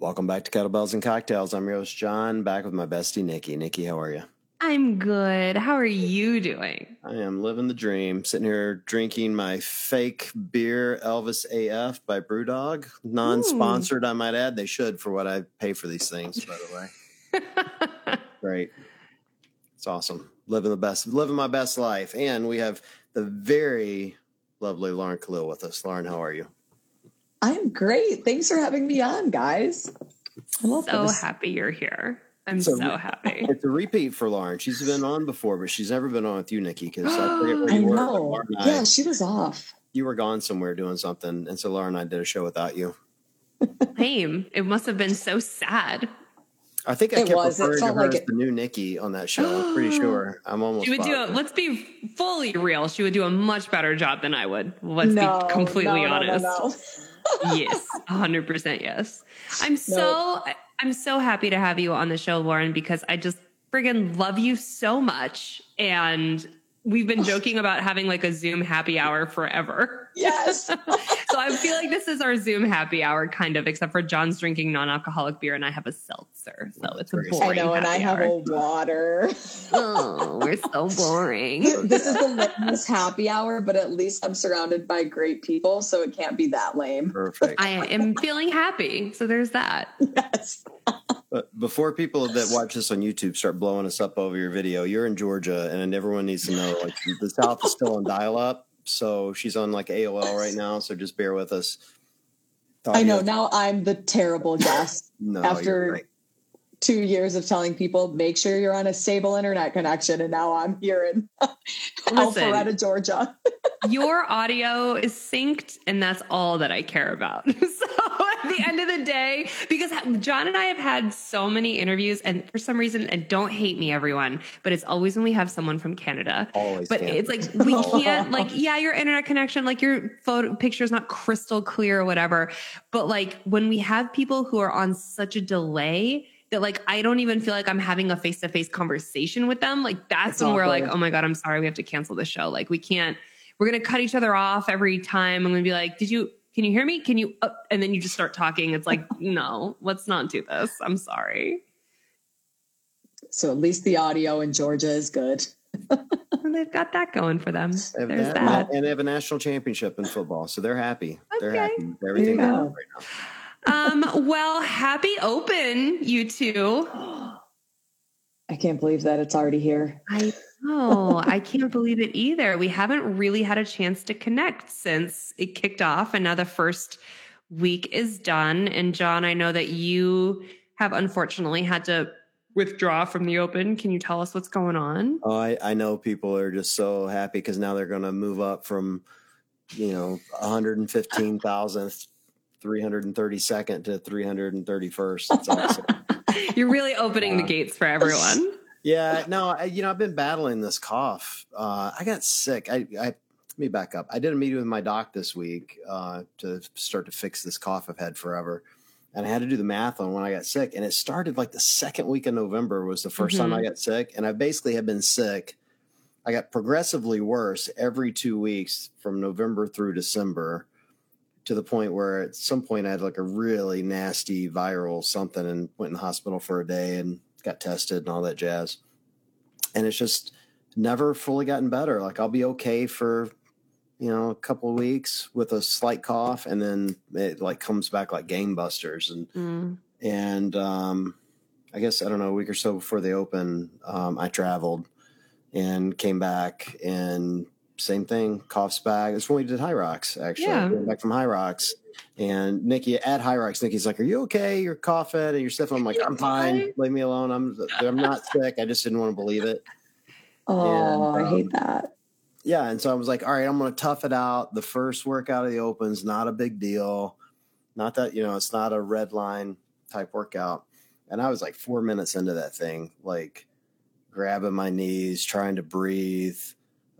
Welcome back to Kettlebells and Cocktails. I'm your host, John, back with my bestie, Nikki. Nikki, how are you? I'm good. How are you doing? I am living the dream, sitting here drinking my fake beer, Elvis AF by Brewdog. Non sponsored, I might add. They should for what I pay for these things, by the way. Great. It's awesome. Living the best, living my best life. And we have the very lovely Lauren Khalil with us. Lauren, how are you? I'm great. Thanks for having me on, guys. I love so this. happy you're here. I'm so, so happy. It's a repeat for Lauren. She's been on before, but she's never been on with you, Nikki, because I forget where you I were. Know. yeah, she was off. You were gone somewhere doing something, and so Lauren and I did a show without you. Same. It must have been so sad. I think I it kept was. referring to her like as it... the new Nikki on that show. I'm pretty sure. I'm almost. She would do it. Let's be fully real. She would do a much better job than I would. Let's no, be completely no, honest. No, yes, hundred percent. Yes. I'm so. I'm so happy to have you on the show, Lauren, because I just friggin' love you so much. And we've been joking about having like a Zoom happy hour forever. Yes. so I feel like this is our Zoom happy hour, kind of, except for John's drinking non-alcoholic beer and I have a seltzer, so it's a boring. I know, and I have a water. oh, we're so boring. this is the lamest happy hour, but at least I'm surrounded by great people, so it can't be that lame. Perfect. I am feeling happy, so there's that. Yes. But before people that watch this on YouTube start blowing us up over your video, you're in Georgia, and everyone needs to know like the South is still on dial-up. So she's on like AOL right now. So just bear with us. I know. Now I'm the terrible guest. no, after two years of telling people make sure you're on a stable internet connection, and now I'm here in Alpharetta, Georgia. your audio is synced, and that's all that I care about. so at the end of the day, because John and I have had so many interviews, and for some reason, and don't hate me, everyone, but it's always when we have someone from Canada. Always, but it's like we can't, like, yeah, your internet connection, like your photo picture is not crystal clear or whatever. But like when we have people who are on such a delay that like I don't even feel like I'm having a face to face conversation with them. Like that's it's when we're like, oh my God, I'm sorry, we have to cancel the show. Like we can't, we're gonna cut each other off every time. I'm gonna be like, did you can you hear me? Can you uh, and then you just start talking. It's like, no, let's not do this. I'm sorry. So at least the audio in Georgia is good. they've got that going for them. There's that, that. And they have a national championship in football. So they're happy. Okay. They're happy. Everything right now um, well, happy open, you two. I can't believe that it's already here. I know. I can't believe it either. We haven't really had a chance to connect since it kicked off, and now the first week is done. And John, I know that you have unfortunately had to withdraw from the open. Can you tell us what's going on? Oh, I, I know people are just so happy because now they're going to move up from, you know, 115,000th 332nd to 331st. It's awesome. You're really opening the gates for everyone. Yeah, no, I, you know, I've been battling this cough. Uh, I got sick. I, I, let me back up. I did a meeting with my doc this week uh, to start to fix this cough I've had forever. And I had to do the math on when I got sick. And it started like the second week of November was the 1st mm-hmm. time I got sick. And I basically have been sick. I got progressively worse every two weeks from November through December to the point where at some point I had like a really nasty viral something and went in the hospital for a day and got tested and all that jazz. And it's just never fully gotten better. Like I'll be okay for you know a couple of weeks with a slight cough and then it like comes back like gangbusters and mm. and um I guess I don't know a week or so before they open um I traveled and came back and same thing, coughs back. It's when we did Hyrox, actually. Yeah. Back from Hyrox. And Nikki at Hyrox, Nikki's like, Are you okay? You're coughing and you're stiff. I'm like, I'm fine. Leave me alone. I'm I'm not sick. I just didn't want to believe it. Oh, and, um, I hate that. Yeah. And so I was like, all right, I'm gonna tough it out. The first workout of the opens, not a big deal. Not that, you know, it's not a red line type workout. And I was like four minutes into that thing, like grabbing my knees, trying to breathe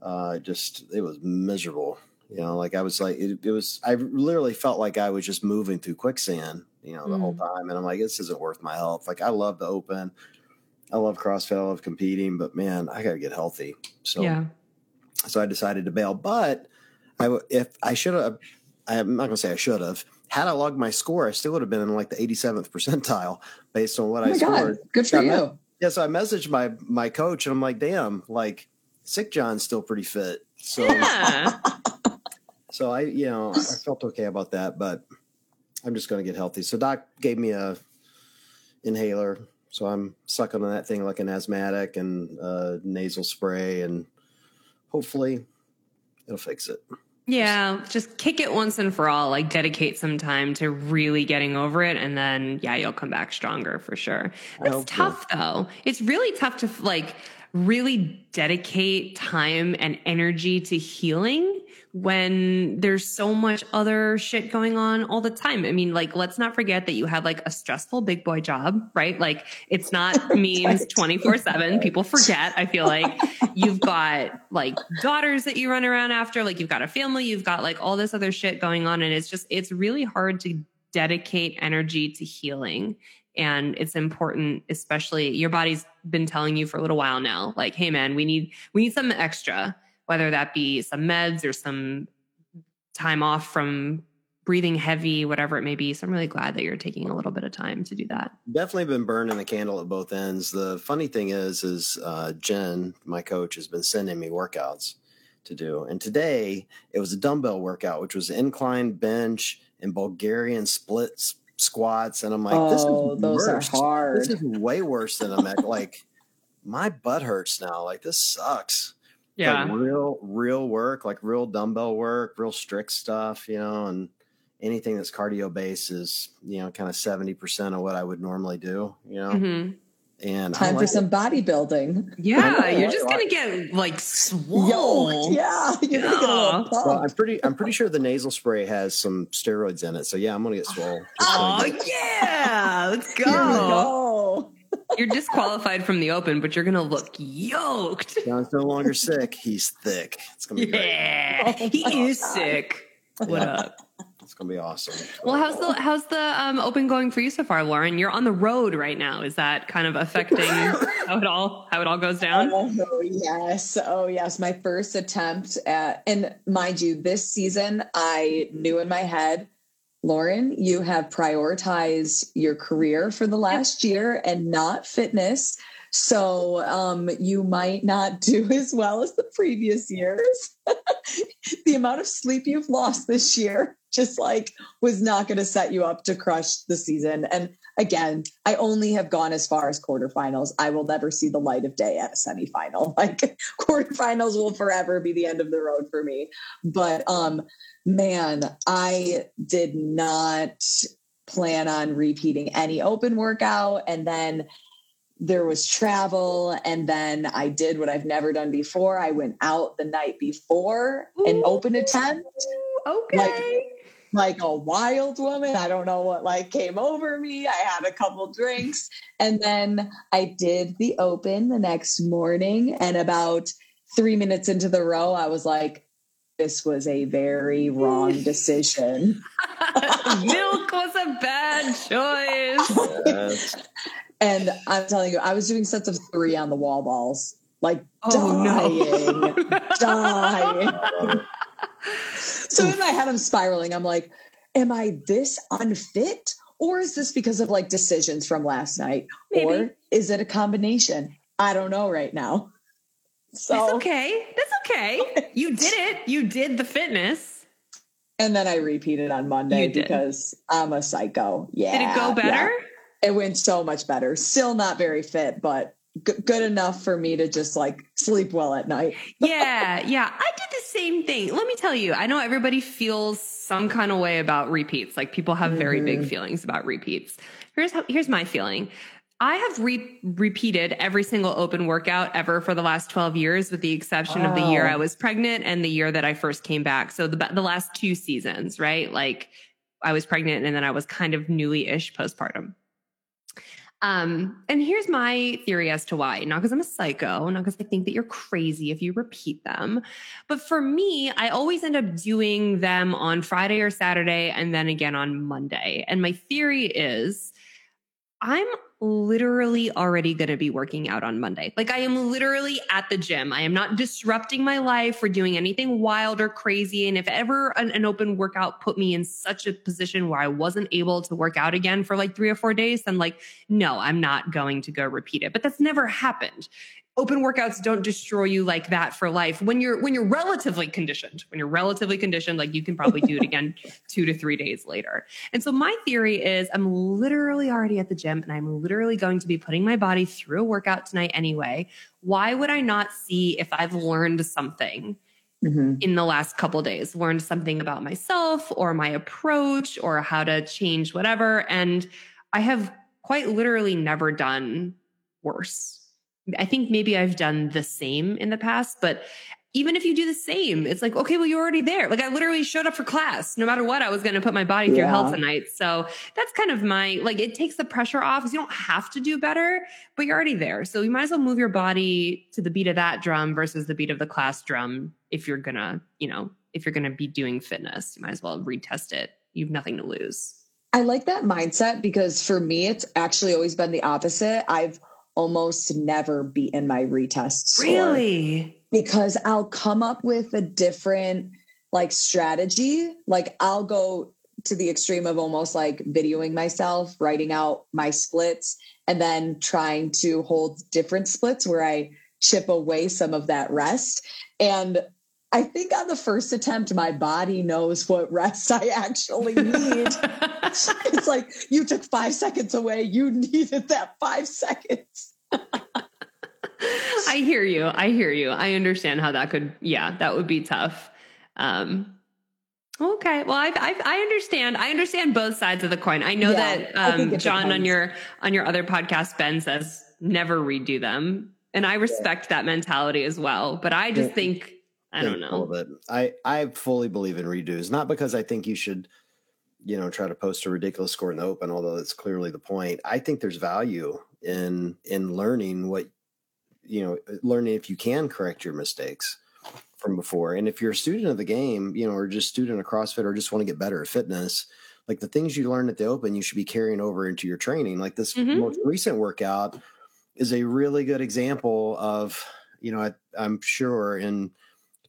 uh, just it was miserable. You know, like I was like it, it, was. I literally felt like I was just moving through quicksand. You know, the mm. whole time, and I'm like, this isn't worth my health. Like I love the open, I love CrossFit, I love competing, but man, I got to get healthy. So yeah. So I decided to bail, but I if I should have. I'm not gonna say I should have. had I logged my score, I still would have been in like the 87th percentile based on what oh I scored. God. Good for you. yeah, so I messaged my my coach and I'm like, damn, like sick John's still pretty fit. So yeah. so I, you know, I felt okay about that, but I'm just going to get healthy. So doc gave me a inhaler, so I'm sucking on that thing like an asthmatic and uh, nasal spray, and hopefully it'll fix it. Yeah, just kick it once and for all. Like dedicate some time to really getting over it, and then yeah, you'll come back stronger for sure. It's tough though. It's really tough to like really dedicate time and energy to healing when there's so much other shit going on all the time. I mean, like, let's not forget that you have like a stressful big boy job, right? Like, it's not memes 24 7. People forget. I feel like you've got like daughters that you run around after, like, you've got a family, you've got like all this other shit going on. And it's just, it's really hard to dedicate energy to healing. And it's important, especially your body's been telling you for a little while now, like, hey man, we need, we need something extra whether that be some meds or some time off from breathing heavy, whatever it may be. So I'm really glad that you're taking a little bit of time to do that. Definitely been burning the candle at both ends. The funny thing is, is uh, Jen, my coach, has been sending me workouts to do. And today it was a dumbbell workout, which was incline bench and Bulgarian splits squats. And I'm like, oh, this is oh, those worse. are hard. This is way worse than I'm like, my butt hurts now. Like, this sucks yeah like real real work like real dumbbell work real strict stuff you know and anything that's cardio based is you know kind of 70% of what i would normally do you know mm-hmm. And time like for some bodybuilding yeah you're just gonna get like swole yeah you're yeah. Gonna well, i'm pretty i'm pretty sure the nasal spray has some steroids in it so yeah i'm gonna get swole oh yeah let's go you're disqualified from the open, but you're gonna look yoked. John's no longer sick. He's thick. It's gonna be yeah, great. he is sick. What up? It's gonna be awesome. Well, how's the how's the um, open going for you so far, Lauren? You're on the road right now. Is that kind of affecting how it all how it all goes down? Oh yes, oh yes. My first attempt at, and mind you, this season I knew in my head Lauren, you have prioritized your career for the last year and not fitness. So um, you might not do as well as the previous years. the amount of sleep you've lost this year just like was not going to set you up to crush the season. And again, I only have gone as far as quarterfinals. I will never see the light of day at a semifinal. Like quarterfinals will forever be the end of the road for me. But um man, I did not plan on repeating any open workout. And then there was travel. And then I did what I've never done before. I went out the night before Ooh, an open attempt. Okay. Like, like a wild woman. I don't know what like came over me. I had a couple drinks and then I did the open the next morning. And about three minutes into the row, I was like, this was a very wrong decision. Milk was a bad choice. and I'm telling you, I was doing sets of three on the wall balls, like oh, dying, no. dying. so in my head, I'm spiraling. I'm like, am I this unfit? Or is this because of like decisions from last night? Maybe. Or is it a combination? I don't know right now. So That's okay. That's okay. You did it. You did the fitness. And then I repeated on Monday because I'm a psycho. Yeah. Did it go better? Yeah. It went so much better. Still not very fit, but g- good enough for me to just like sleep well at night. yeah. Yeah. I did the same thing. Let me tell you, I know everybody feels some kind of way about repeats. Like people have very mm-hmm. big feelings about repeats. Here's how, here's my feeling. I have re- repeated every single open workout ever for the last 12 years, with the exception wow. of the year I was pregnant and the year that I first came back. So the, the last two seasons, right? Like I was pregnant and then I was kind of newly ish postpartum. Um, and here's my theory as to why. Not because I'm a psycho, not because I think that you're crazy if you repeat them. But for me, I always end up doing them on Friday or Saturday and then again on Monday. And my theory is I'm literally already going to be working out on Monday. Like I am literally at the gym. I am not disrupting my life or doing anything wild or crazy. And if ever an, an, open workout put me in such a position where I wasn't able to work out again for like three or four days, then like, no, I'm not going to go repeat it. But that's never happened open workouts don't destroy you like that for life. When you're when you're relatively conditioned when you're relatively conditioned like you can probably do it again two to three days later. And so my theory is i'm literally already at the gym and i'm literally going to be putting my body through a workout tonight anyway. Why would i not see if i've learned something mm-hmm. in the last couple days learned something about myself or my approach or how to change whatever? And i have quite literally never done worse I think maybe I've done the same in the past, but even if you do the same, it's like, okay, well, you're already there. Like I literally showed up for class. No matter what, I was going to put my body through yeah. hell tonight. So that's kind of my, like, it takes the pressure off because you don't have to do better, but you're already there. So you might as well move your body to the beat of that drum versus the beat of the class drum. If you're going to, you know, if you're going to be doing fitness, you might as well retest it. You have nothing to lose. I like that mindset because for me, it's actually always been the opposite. I've almost never be in my retest. Really? Because I'll come up with a different like strategy. Like I'll go to the extreme of almost like videoing myself, writing out my splits, and then trying to hold different splits where I chip away some of that rest. And I think on the first attempt, my body knows what rest I actually need. it's like you took five seconds away. You needed that five seconds. I hear you. I hear you. I understand how that could, yeah, that would be tough. Um, okay. Well, I, I, I understand. I understand both sides of the coin. I know yeah, that, um, John on your, on your other podcast, Ben says never redo them. And I respect yeah. that mentality as well. But I just yeah. think I don't know. I I fully believe in redos, not because I think you should, you know, try to post a ridiculous score in the open, although that's clearly the point. I think there's value in in learning what you know, learning if you can correct your mistakes from before. And if you're a student of the game, you know, or just student of CrossFit or just want to get better at fitness, like the things you learn at the open, you should be carrying over into your training. Like this mm-hmm. most recent workout is a really good example of, you know, I, I'm sure in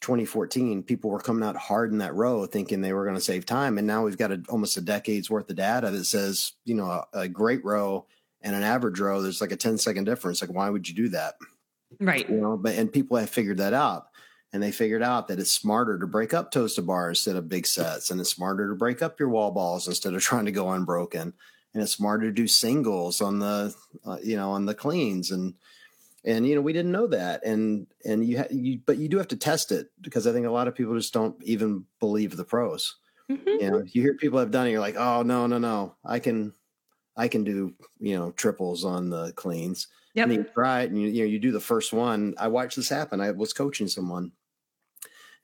2014, people were coming out hard in that row thinking they were going to save time. And now we've got a, almost a decade's worth of data that says, you know, a, a, great row and an average row, there's like a 10 second difference. Like, why would you do that? Right. You know, but, and people have figured that out. And they figured out that it's smarter to break up toes to bar instead of big sets. And it's smarter to break up your wall balls instead of trying to go unbroken. And it's smarter to do singles on the, uh, you know, on the cleans. And, and you know we didn't know that and and you, ha- you but you do have to test it because i think a lot of people just don't even believe the pros mm-hmm. you know you hear people have done it you're like oh no no no i can i can do you know triples on the cleans yep. and you try it and you, you know you do the first one i watched this happen i was coaching someone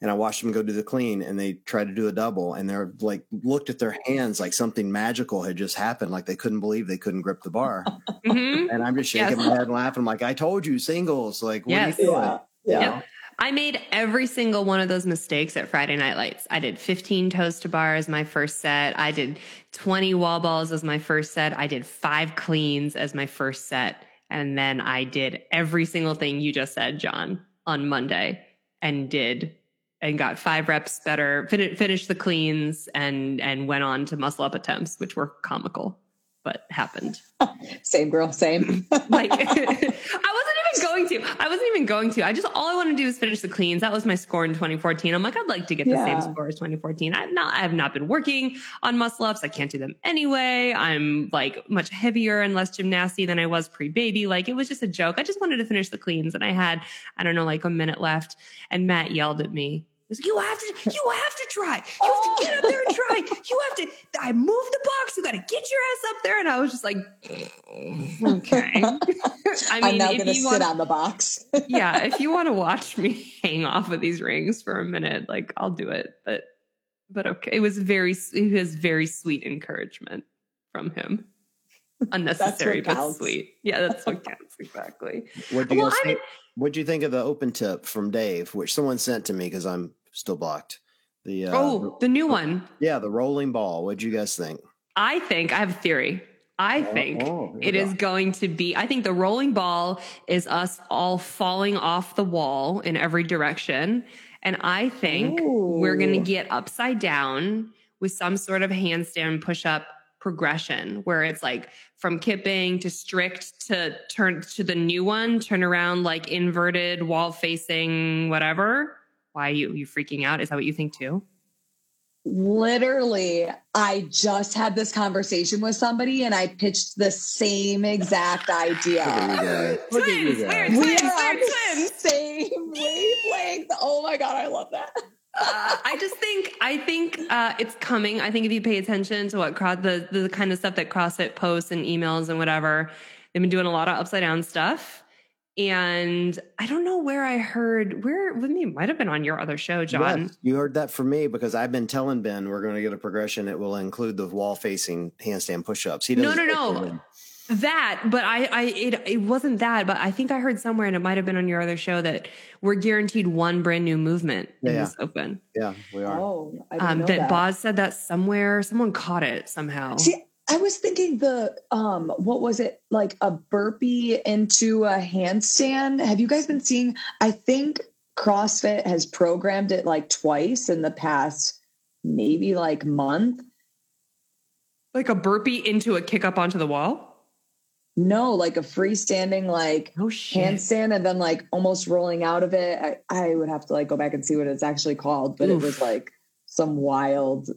and I watched them go do the clean and they tried to do a double and they're like looked at their hands like something magical had just happened. Like they couldn't believe they couldn't grip the bar. Mm-hmm. And I'm just shaking yes. my head and laughing. I'm like, I told you singles. Like, what yes. are you doing? Yeah. yeah. Yep. I made every single one of those mistakes at Friday Night Lights. I did 15 toes to bar as my first set. I did 20 wall balls as my first set. I did five cleans as my first set. And then I did every single thing you just said, John, on Monday and did and got five reps better, fin- finished the cleans and and went on to muscle up attempts, which were comical, but happened. same girl, same. like I wasn't even going to. I wasn't even going to. I just all I want to do is finish the cleans. That was my score in 2014. I'm like, I'd like to get the yeah. same score as 2014. I've not I have not been working on muscle ups. I can't do them anyway. I'm like much heavier and less gymnasty than I was pre-baby. Like it was just a joke. I just wanted to finish the cleans and I had, I don't know, like a minute left. And Matt yelled at me like, you have to, you have to try. You have to get up there and try. You have to. I moved the box. You got to get your ass up there. And I was just like, mm, okay. I mean, I'm now going to sit on the box. yeah, if you want to watch me hang off of these rings for a minute, like I'll do it. But, but okay, it was very, it was very sweet encouragement from him. Unnecessary but counts. sweet. Yeah, that's what counts exactly. What do you well, think? What do you think of the open tip from Dave, which someone sent to me because I'm still blocked? The uh, oh, the new one. Yeah, the rolling ball. What'd you guys think? I think I have a theory. I think oh, oh, it is going to be, I think the rolling ball is us all falling off the wall in every direction. And I think Ooh. we're going to get upside down with some sort of handstand push up progression where it's like from kipping to strict to turn to the new one, turn around like inverted wall facing, whatever. Why are you, you freaking out? Is that what you think too? literally i just had this conversation with somebody and i pitched the same exact idea Look at you guys. Twins, we are on the same wavelength oh my god i love that uh, I just think I think uh, it's coming. I think if you pay attention to what the the kind of stuff that CrossFit posts and emails and whatever, they've been doing a lot of upside down stuff. And I don't know where I heard where with me might have been on your other show, John. Yes, you heard that from me because I've been telling Ben we're going to get a progression. It will include the wall facing handstand push ups. He no, no, no. That, but I, I, it, it wasn't that, but I think I heard somewhere, and it might have been on your other show that we're guaranteed one brand new movement yeah, in this open. Yeah, we are. Oh, um, that, that Boz said that somewhere. Someone caught it somehow. See, I was thinking the um what was it like a burpee into a handstand? Have you guys been seeing I think CrossFit has programmed it like twice in the past maybe like month. Like a burpee into a kick up onto the wall? No, like a freestanding like oh, handstand and then like almost rolling out of it. I, I would have to like go back and see what it's actually called, but Oof. it was like some wild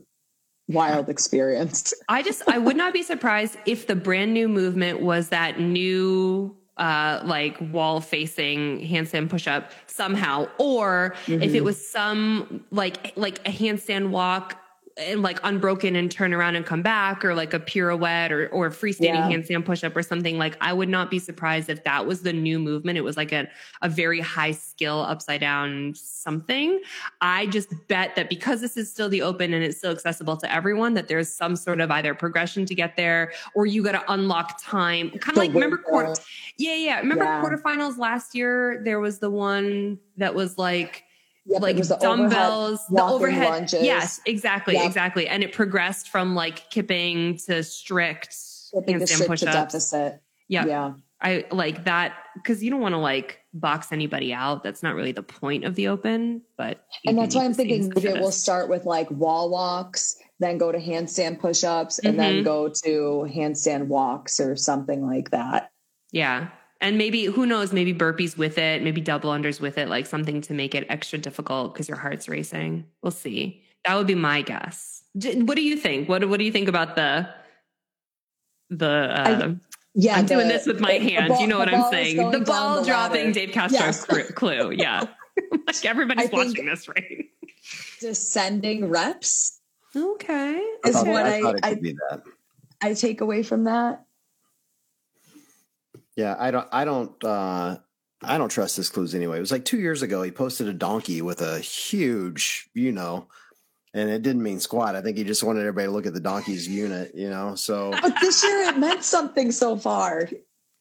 wild experience. I just I would not be surprised if the brand new movement was that new uh like wall facing handstand push up somehow or mm-hmm. if it mm-hmm. was some like like a handstand walk and like unbroken and turn around and come back or like a pirouette or or freestanding yeah. handstand push up or something like I would not be surprised if that was the new movement. It was like a a very high skill upside down something. I just bet that because this is still the open and it's still accessible to everyone that there's some sort of either progression to get there or you got to unlock time. Kind of like remember quarter yeah yeah. Remember yeah. quarterfinals last year? There was the one that was like Yep, like the dumbbells, overhead, the overhead. Lunges. Yes, exactly, yep. exactly. And it progressed from like kipping to strict handstand push-ups. Yeah, yeah. I like that because you don't want to like box anybody out. That's not really the point of the open. But and that's why I'm thinking maybe it will start with like wall walks, then go to handstand push-ups, and mm-hmm. then go to handstand walks or something like that. Yeah, and maybe who knows maybe burpees with it maybe double unders with it like something to make it extra difficult because your heart's racing. We'll see. That would be my guess. What do you think? What, what do you think about the the uh, I, yeah i'm the, doing this with my hand ball, you know what i'm saying. the ball the dropping dave castro's yes. clue yeah. Like everybody's watching this right? Descending reps okay is what i I, I, I take away from that yeah, I don't. I don't. uh I don't trust his clues anyway. It was like two years ago. He posted a donkey with a huge, you know, and it didn't mean squat. I think he just wanted everybody to look at the donkey's unit, you know. So, but this year it meant something so far.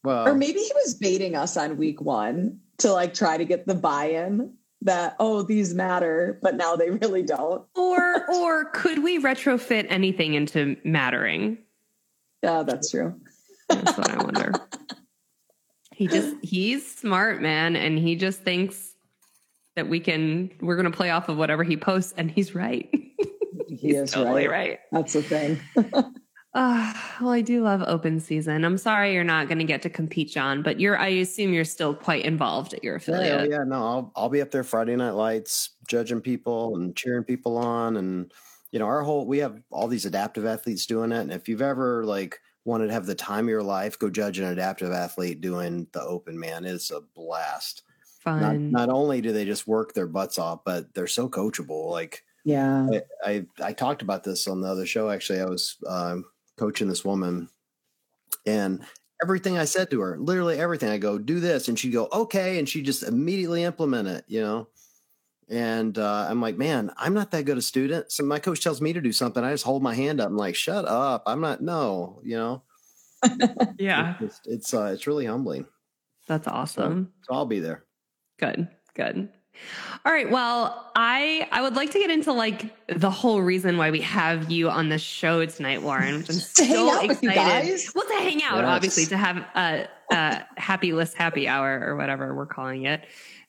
Well, or maybe he was baiting us on week one to like try to get the buy-in that oh these matter, but now they really don't. Or or could we retrofit anything into mattering? Yeah, that's true. That's what I wonder. He just he's smart, man, and he just thinks that we can we're going to play off of whatever he posts, and he's right. he is totally right. right. That's the thing. uh, well, I do love open season. I'm sorry you're not going to get to compete, John, but you're. I assume you're still quite involved at your affiliate. Yeah, yeah no, I'll I'll be up there Friday night lights, judging people and cheering people on, and you know our whole we have all these adaptive athletes doing it, and if you've ever like wanted to have the time of your life, go judge an adaptive athlete doing the open, man. It's a blast. Fun. Not, not only do they just work their butts off, but they're so coachable. Like, yeah, I, I, I talked about this on the other show. Actually, I was um, coaching this woman, and everything I said to her, literally everything, I go, do this, and she'd go, okay, and she just immediately implement it. You know, and uh, I'm like, man, I'm not that good a student. So my coach tells me to do something. I just hold my hand up. I'm like, shut up. I'm not, no, you know? yeah. It's, it's, uh, it's really humbling. That's awesome. So, so I'll be there. Good, good. All right. Well, I I would like to get into like the whole reason why we have you on the show tonight, Lauren. Which I'm so excited. Well, to hang out, yes. obviously, to have a, a happy list happy hour or whatever we're calling it.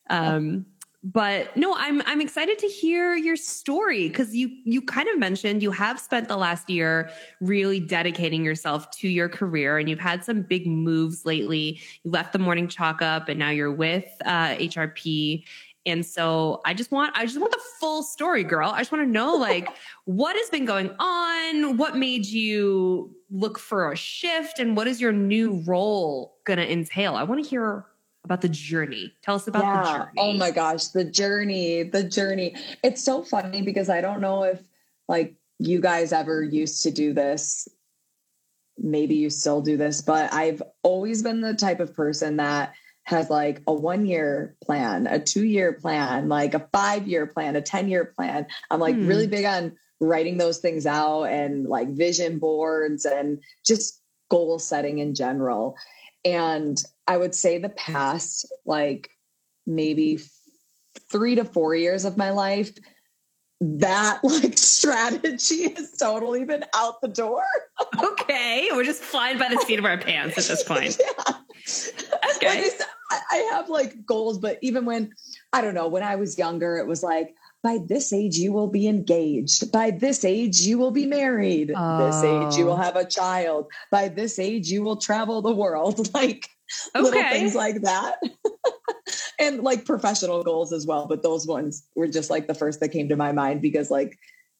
Um, but no, I'm I'm excited to hear your story because you you kind of mentioned you have spent the last year really dedicating yourself to your career and you've had some big moves lately. You left the morning chalk up and now you're with uh, HRP and so I just want I just want the full story, girl. I just want to know like what has been going on, what made you look for a shift and what is your new role going to entail? I want to hear about the journey. Tell us about yeah. the journey. Oh my gosh, the journey, the journey. It's so funny because I don't know if like you guys ever used to do this. Maybe you still do this, but I've always been the type of person that has like a one year plan, a two year plan, like a five year plan, a 10 year plan. I'm like hmm. really big on writing those things out and like vision boards and just goal setting in general. And I would say the past, like maybe three to four years of my life, that like strategy has totally been out the door. okay. We're just flying by the seat of our pants at this point. yeah. Okay. Like I have like goals, but even when I don't know, when I was younger, it was like, by this age, you will be engaged. By this age, you will be married. Oh. This age, you will oh. have a child. By this age, you will travel the world. Like okay. little things like that. and like professional goals as well. But those ones were just like the first that came to my mind because like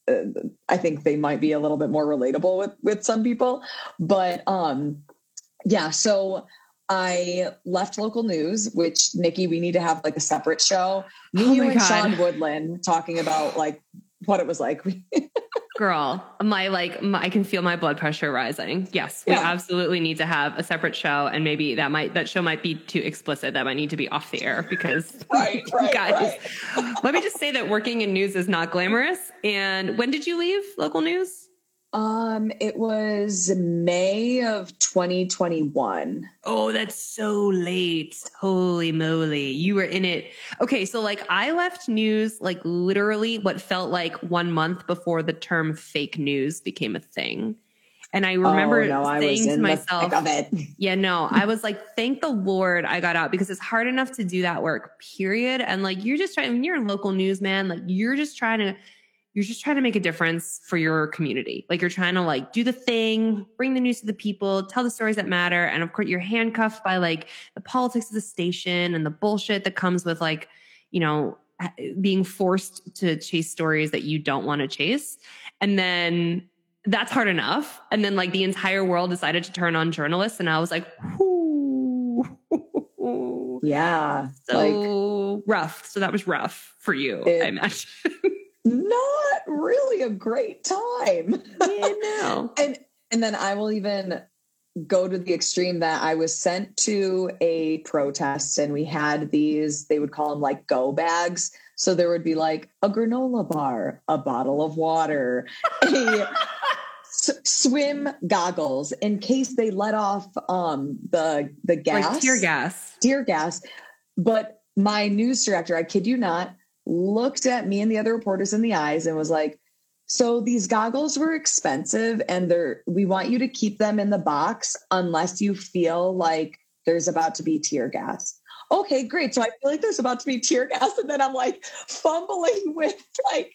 uh, I think they might be a little bit more relatable with with some people. But um yeah, so I left local news, which Nikki, we need to have like a separate show. Me, oh you, and God. Sean Woodland talking about like what it was like. Girl, my like, my, I can feel my blood pressure rising. Yes, we yeah. absolutely need to have a separate show, and maybe that might that show might be too explicit. That might need to be off the air because, right, right, guys, right. let me just say that working in news is not glamorous. And when did you leave local news? Um, it was May of 2021. Oh, that's so late. Holy moly. You were in it. Okay. So like I left news like literally what felt like one month before the term fake news became a thing. And I remember oh, no, saying to myself, yeah, no, I was like, thank the Lord I got out because it's hard enough to do that work, period. And like, you're just trying, when you're a local newsman, like you're just trying to you're just trying to make a difference for your community. Like you're trying to like do the thing, bring the news to the people, tell the stories that matter. And of course, you're handcuffed by like the politics of the station and the bullshit that comes with like, you know, being forced to chase stories that you don't want to chase. And then that's hard enough. And then like the entire world decided to turn on journalists. And I was like, whoo. Yeah. So like, rough. So that was rough for you, it, I imagine. not really a great time. Yeah, no. and and then I will even go to the extreme that I was sent to a protest and we had these, they would call them like go bags. So there would be like a granola bar, a bottle of water, a s- swim goggles in case they let off um the the gas. Like tear gas. Tear gas. But my news director, I kid you not, looked at me and the other reporters in the eyes and was like, so these goggles were expensive and they're we want you to keep them in the box unless you feel like there's about to be tear gas. Okay, great. So I feel like there's about to be tear gas. And then I'm like fumbling with like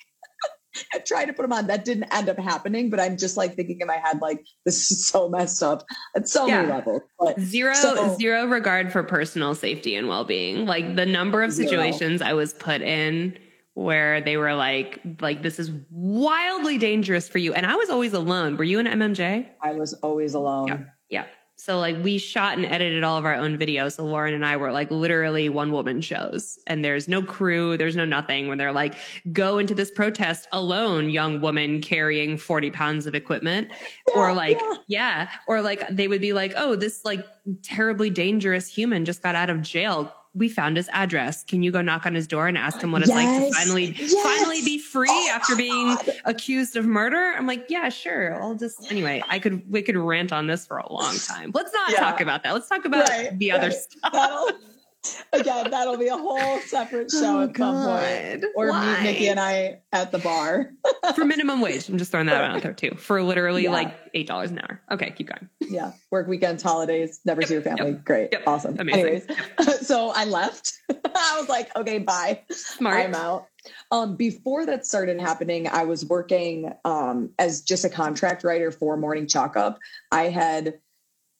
I tried to put them on. That didn't end up happening, but I'm just like thinking in my head, like, this is so messed up at so yeah. many levels. But zero, so, zero regard for personal safety and well being. Like the number of situations zero. I was put in where they were like, like, this is wildly dangerous for you. And I was always alone. Were you an MMJ? I was always alone. Yeah. yeah. So like we shot and edited all of our own videos. So Lauren and I were like literally one woman shows and there's no crew. There's no nothing when they're like, go into this protest alone, young woman carrying 40 pounds of equipment yeah, or like, yeah. yeah. Or like they would be like, oh, this like terribly dangerous human just got out of jail we found his address. Can you go knock on his door and ask him what it's yes, like to finally yes. finally be free oh, after being God. accused of murder? I'm like, yeah, sure. I'll just anyway. I could we could rant on this for a long time. Let's not yeah. talk about that. Let's talk about right, the other right. stuff. Again, that'll be a whole separate show oh, at some point. Or Why? meet Nikki and I at the bar. For minimum wage. I'm just throwing that out there too. For literally yeah. like eight dollars an hour. Okay, keep going. Yeah. Work weekends, holidays, never yep. see your family. Yep. Great. Yep. Awesome. Amazing. Anyways. so I left. I was like, okay, bye. Smart. I'm out. Um, before that started happening, I was working um, as just a contract writer for Morning Chalk Up. I had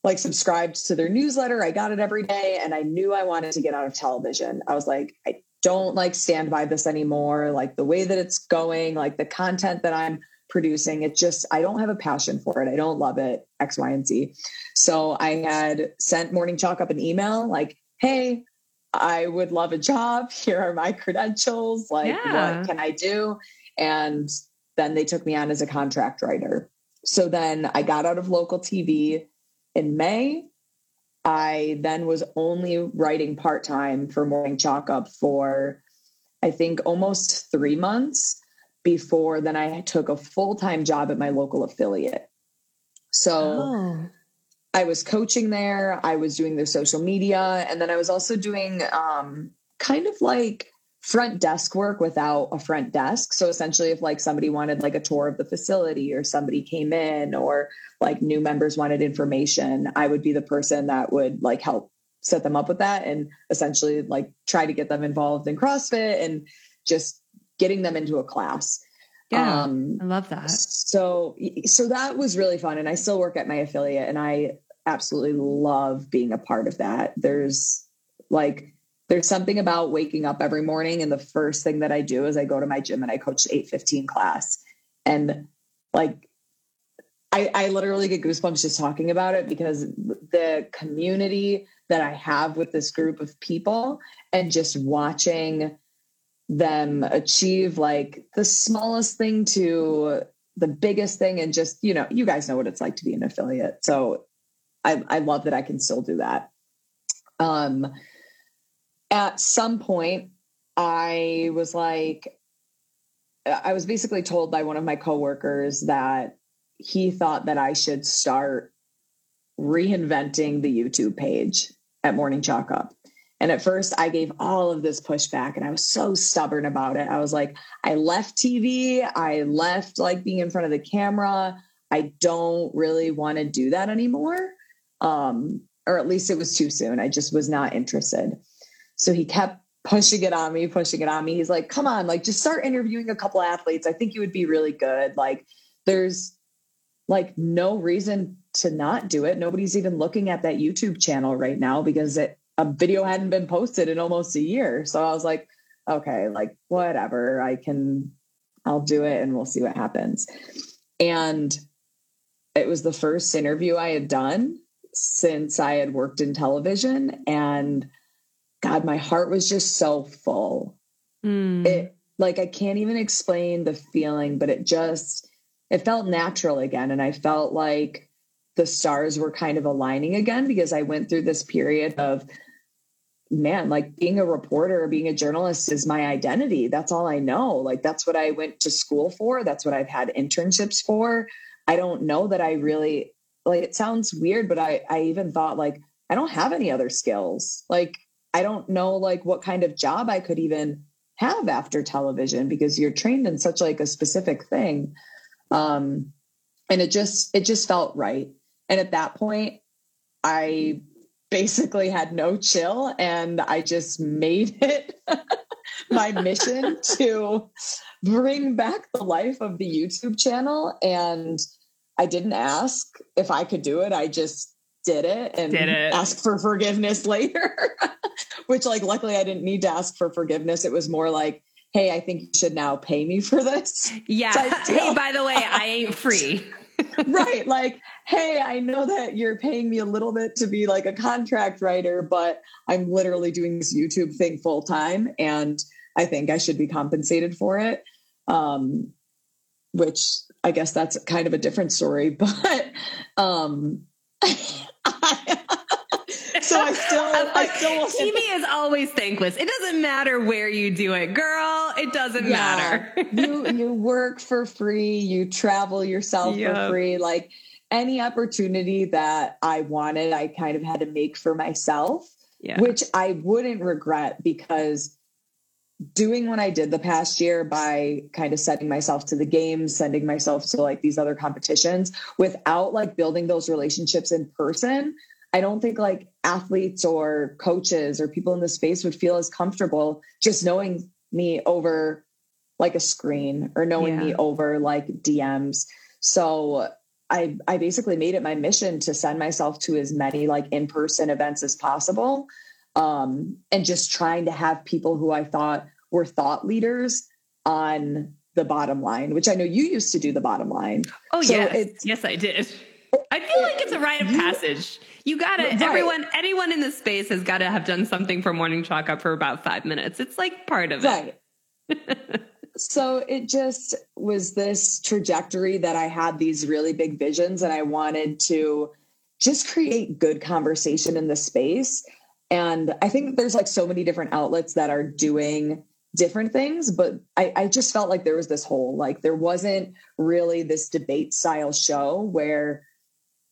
like subscribed to their newsletter. I got it every day and I knew I wanted to get out of television. I was like, I don't like stand by this anymore. Like the way that it's going, like the content that I'm producing, it just, I don't have a passion for it. I don't love it, X, Y, and Z. So I had sent Morning Chalk up an email like, hey, I would love a job. Here are my credentials. Like, yeah. what can I do? And then they took me on as a contract writer. So then I got out of local TV in May. I then was only writing part time for Morning Chalk Up for, I think, almost three months before then I took a full time job at my local affiliate. So oh. I was coaching there, I was doing their social media, and then I was also doing um, kind of like front desk work without a front desk. So essentially, if like somebody wanted like a tour of the facility or somebody came in or like new members wanted information, I would be the person that would like help set them up with that and essentially like try to get them involved in CrossFit and just getting them into a class. Yeah, um, I love that. So, so that was really fun, and I still work at my affiliate, and I absolutely love being a part of that. There's like there's something about waking up every morning and the first thing that I do is I go to my gym and I coach the 815 class. And like I, I literally get goosebumps just talking about it because the community that I have with this group of people and just watching them achieve like the smallest thing to the biggest thing and just, you know, you guys know what it's like to be an affiliate. So I, I love that I can still do that. Um, at some point, I was like, I was basically told by one of my coworkers that he thought that I should start reinventing the YouTube page at Morning Chalk Up. And at first, I gave all of this pushback and I was so stubborn about it. I was like, I left TV, I left like being in front of the camera. I don't really want to do that anymore. Um, or at least it was too soon. I just was not interested. So he kept pushing it on me, pushing it on me. He's like, come on, like just start interviewing a couple athletes. I think you would be really good. Like there's like no reason to not do it. Nobody's even looking at that YouTube channel right now because it, a video hadn't been posted in almost a year. So I was like, okay, like whatever, I can, I'll do it and we'll see what happens. And it was the first interview I had done since I had worked in television. And God, my heart was just so full. Mm. It like I can't even explain the feeling, but it just it felt natural again. And I felt like the stars were kind of aligning again because I went through this period of man, like being a reporter or being a journalist is my identity. That's all I know. Like that's what I went to school for. That's what I've had internships for. I don't know that I really like it sounds weird, but I I even thought like I don't have any other skills. Like I don't know like what kind of job I could even have after television because you're trained in such like a specific thing. Um, and it just it just felt right. And at that point, I basically had no chill and I just made it my mission to bring back the life of the YouTube channel. And I didn't ask if I could do it. I just did it and did it. ask for forgiveness later. Which, like, luckily, I didn't need to ask for forgiveness. It was more like, hey, I think you should now pay me for this. Yeah. Hey, by the way, I ain't free. right. Like, hey, I know that you're paying me a little bit to be like a contract writer, but I'm literally doing this YouTube thing full time. And I think I should be compensated for it. Um, which I guess that's kind of a different story. But um, so I still, I still TV is always thankless. It doesn't matter where you do it, girl. It doesn't yeah. matter. you you work for free. You travel yourself yep. for free. Like any opportunity that I wanted, I kind of had to make for myself. yeah. which I wouldn't regret because doing what I did the past year by kind of setting myself to the games, sending myself to like these other competitions without like building those relationships in person, I don't think like athletes or coaches or people in the space would feel as comfortable just knowing me over like a screen or knowing yeah. me over like DMs. So I I basically made it my mission to send myself to as many like in-person events as possible. Um, and just trying to have people who I thought were thought leaders on the bottom line, which I know you used to do the bottom line. Oh so yes, yes, I did. I feel like it's a rite of passage. You gotta right. everyone anyone in this space has got to have done something for morning chalk up for about five minutes. It's like part of right. it. so it just was this trajectory that I had these really big visions and I wanted to just create good conversation in the space. And I think there's like so many different outlets that are doing different things, but I, I just felt like there was this hole. Like there wasn't really this debate style show where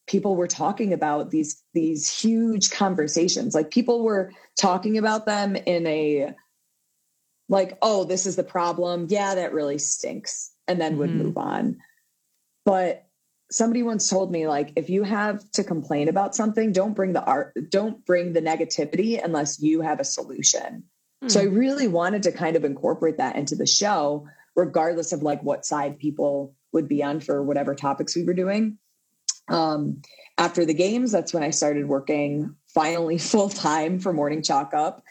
people were talking about these these huge conversations like people were talking about them in a like oh this is the problem yeah that really stinks and then would mm-hmm. move on but somebody once told me like if you have to complain about something don't bring the art don't bring the negativity unless you have a solution mm-hmm. so i hmm. really wanted to kind of incorporate that into the show regardless of like what side people would be on for whatever topics we were doing um, after the games, that's when I started working finally full time for Morning Chalk Up.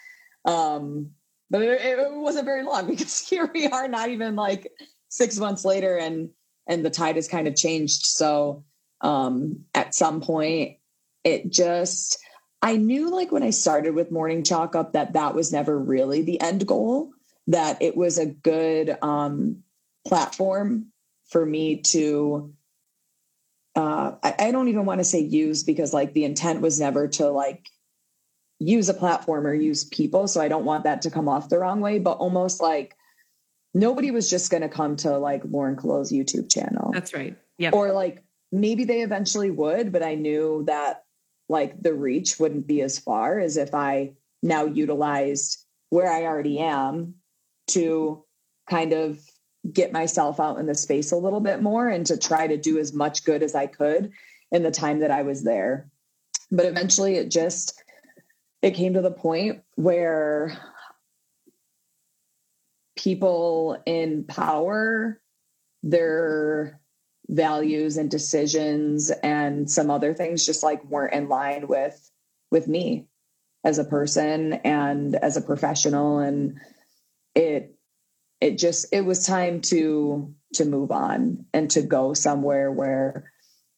Um, but it, it, wasn't very long because here we are, not even like six months later, and and the tide has kind of changed. So um, at some point, it just I knew like when I started with Morning Chalk Up that that was never really the end goal. That it was a good um, platform for me to uh, I, I don't even want to say use because like the intent was never to like use a platform or use people. So I don't want that to come off the wrong way, but almost like nobody was just going to come to like Lauren Kalil's YouTube channel. That's right. Yeah. Or like maybe they eventually would, but I knew that like the reach wouldn't be as far as if I now utilized where I already am to kind of get myself out in the space a little bit more and to try to do as much good as I could in the time that I was there. But eventually it just it came to the point where people in power their values and decisions and some other things just like weren't in line with with me as a person and as a professional. And it it just it was time to to move on and to go somewhere where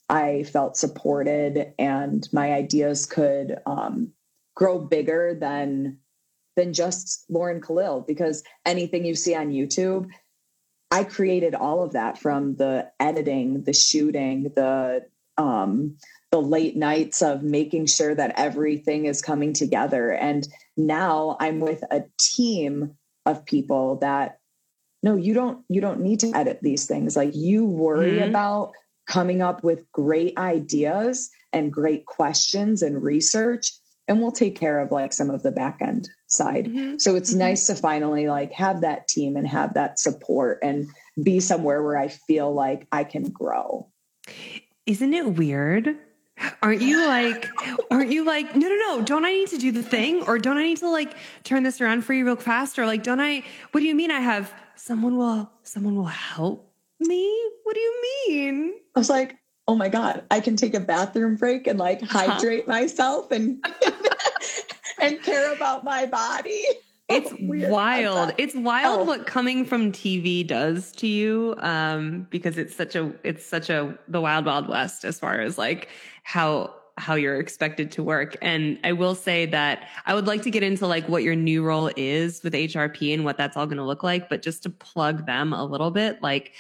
I felt supported and my ideas could um, grow bigger than than just Lauren Kalil because anything you see on YouTube, I created all of that from the editing, the shooting, the um, the late nights of making sure that everything is coming together. And now I'm with a team of people that no you don't you don't need to edit these things like you worry mm-hmm. about coming up with great ideas and great questions and research and we'll take care of like some of the back end side mm-hmm. so it's mm-hmm. nice to finally like have that team and have that support and be somewhere where i feel like i can grow isn't it weird Aren't you like, aren't you like, no, no, no, don't I need to do the thing? Or don't I need to like turn this around for you real fast? Or like, don't I, what do you mean I have someone will someone will help me? What do you mean? I was like, oh my God, I can take a bathroom break and like hydrate huh? myself and and care about my body. It's wild. It's wild oh. what coming from TV does to you. Um, because it's such a it's such a the wild, wild west as far as like how how you're expected to work. And I will say that I would like to get into like what your new role is with HRP and what that's all going to look like. But just to plug them a little bit, like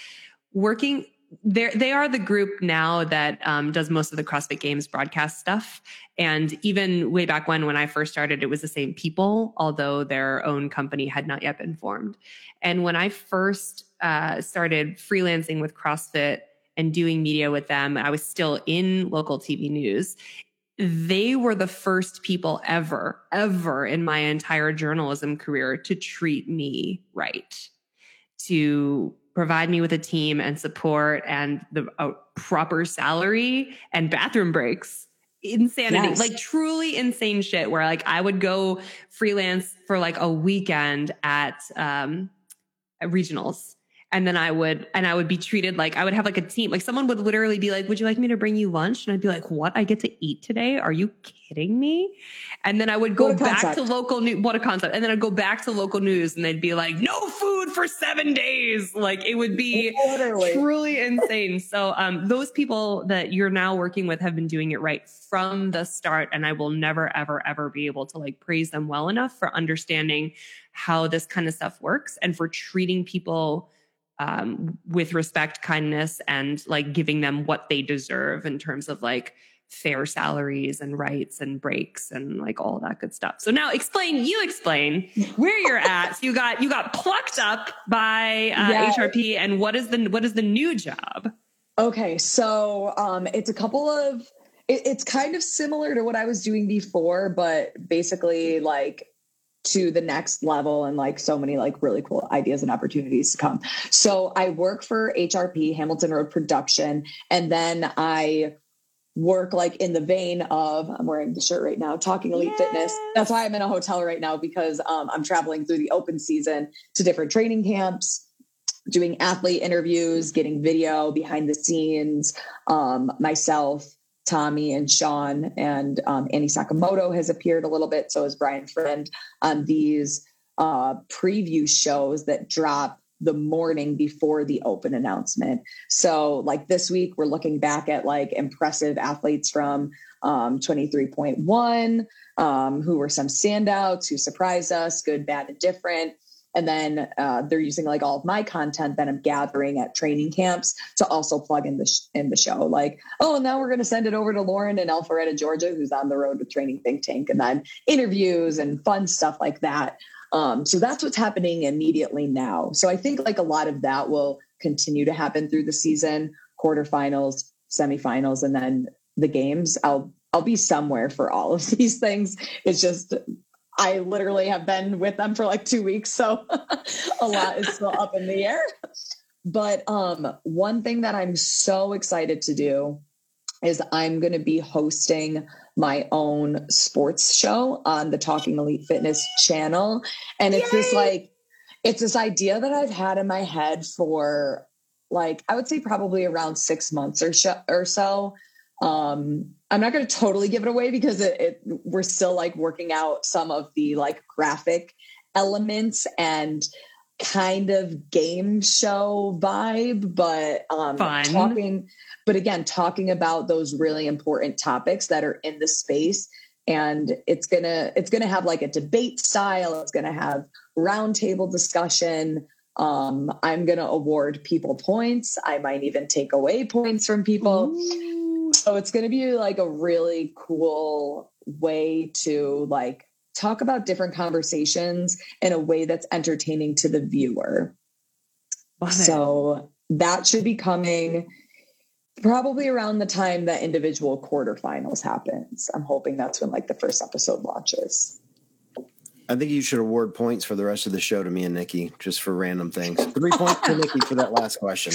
working they they are the group now that um, does most of the CrossFit Games broadcast stuff. And even way back when, when I first started, it was the same people, although their own company had not yet been formed. And when I first uh, started freelancing with CrossFit and doing media with them. I was still in local TV news. they were the first people ever, ever in my entire journalism career to treat me right, to provide me with a team and support and the proper salary and bathroom breaks. Insanity, yes. like truly insane shit where like I would go freelance for like a weekend at, um, at regionals and then I would and I would be treated like I would have like a team. Like someone would literally be like, "Would you like me to bring you lunch?" And I'd be like, "What? I get to eat today? Are you kidding me?" And then I would go back concept. to local news. What a concept! And then I'd go back to local news, and they'd be like, "No food for seven days." Like it would be literally. truly insane. So um, those people that you're now working with have been doing it right from the start, and I will never, ever, ever be able to like praise them well enough for understanding how this kind of stuff works and for treating people um, with respect, kindness, and like giving them what they deserve in terms of like fair salaries and rights and breaks and like all that good stuff. So now explain, you explain where you're at. So you got you got plucked up by uh, yeah. HRP, and what is the what is the new job? Okay, so um, it's a couple of it, it's kind of similar to what I was doing before, but basically like to the next level and like so many like really cool ideas and opportunities to come. So I work for HRP Hamilton Road Production and then I work like in the vein of I'm wearing the shirt right now talking elite yes. fitness. That's why I'm in a hotel right now because um, I'm traveling through the open season to different training camps doing athlete interviews, getting video behind the scenes, um, myself Tommy and Sean and um, Annie Sakamoto has appeared a little bit. So has Brian Friend on these uh, preview shows that drop the morning before the open announcement. So, like this week, we're looking back at like impressive athletes from um, 23.1, um, who were some standouts who surprised us, good, bad, and different and then uh, they're using like all of my content that I'm gathering at training camps to also plug in the sh- in the show. Like, oh, and now we're going to send it over to Lauren in Alpharetta, Georgia, who's on the road with Training Think Tank, and then interviews and fun stuff like that. Um, so that's what's happening immediately now. So I think like a lot of that will continue to happen through the season, quarterfinals, semifinals, and then the games. I'll I'll be somewhere for all of these things. It's just I literally have been with them for like two weeks, so a lot is still up in the air. But um, one thing that I'm so excited to do is I'm going to be hosting my own sports show on the Talking Elite Fitness channel, and it's Yay! this like it's this idea that I've had in my head for like I would say probably around six months or, sh- or so. Um, I'm not going to totally give it away because it, it, we're still like working out some of the like graphic elements and kind of game show vibe, but um, Fun. talking, but again, talking about those really important topics that are in the space. And it's gonna it's gonna have like a debate style. It's gonna have roundtable discussion. Um, I'm gonna award people points. I might even take away points from people. Ooh so it's going to be like a really cool way to like talk about different conversations in a way that's entertaining to the viewer. so that should be coming probably around the time that individual quarterfinals happens. I'm hoping that's when like the first episode launches. I think you should award points for the rest of the show to me and Nikki, just for random things. Three points to Nikki for that last question.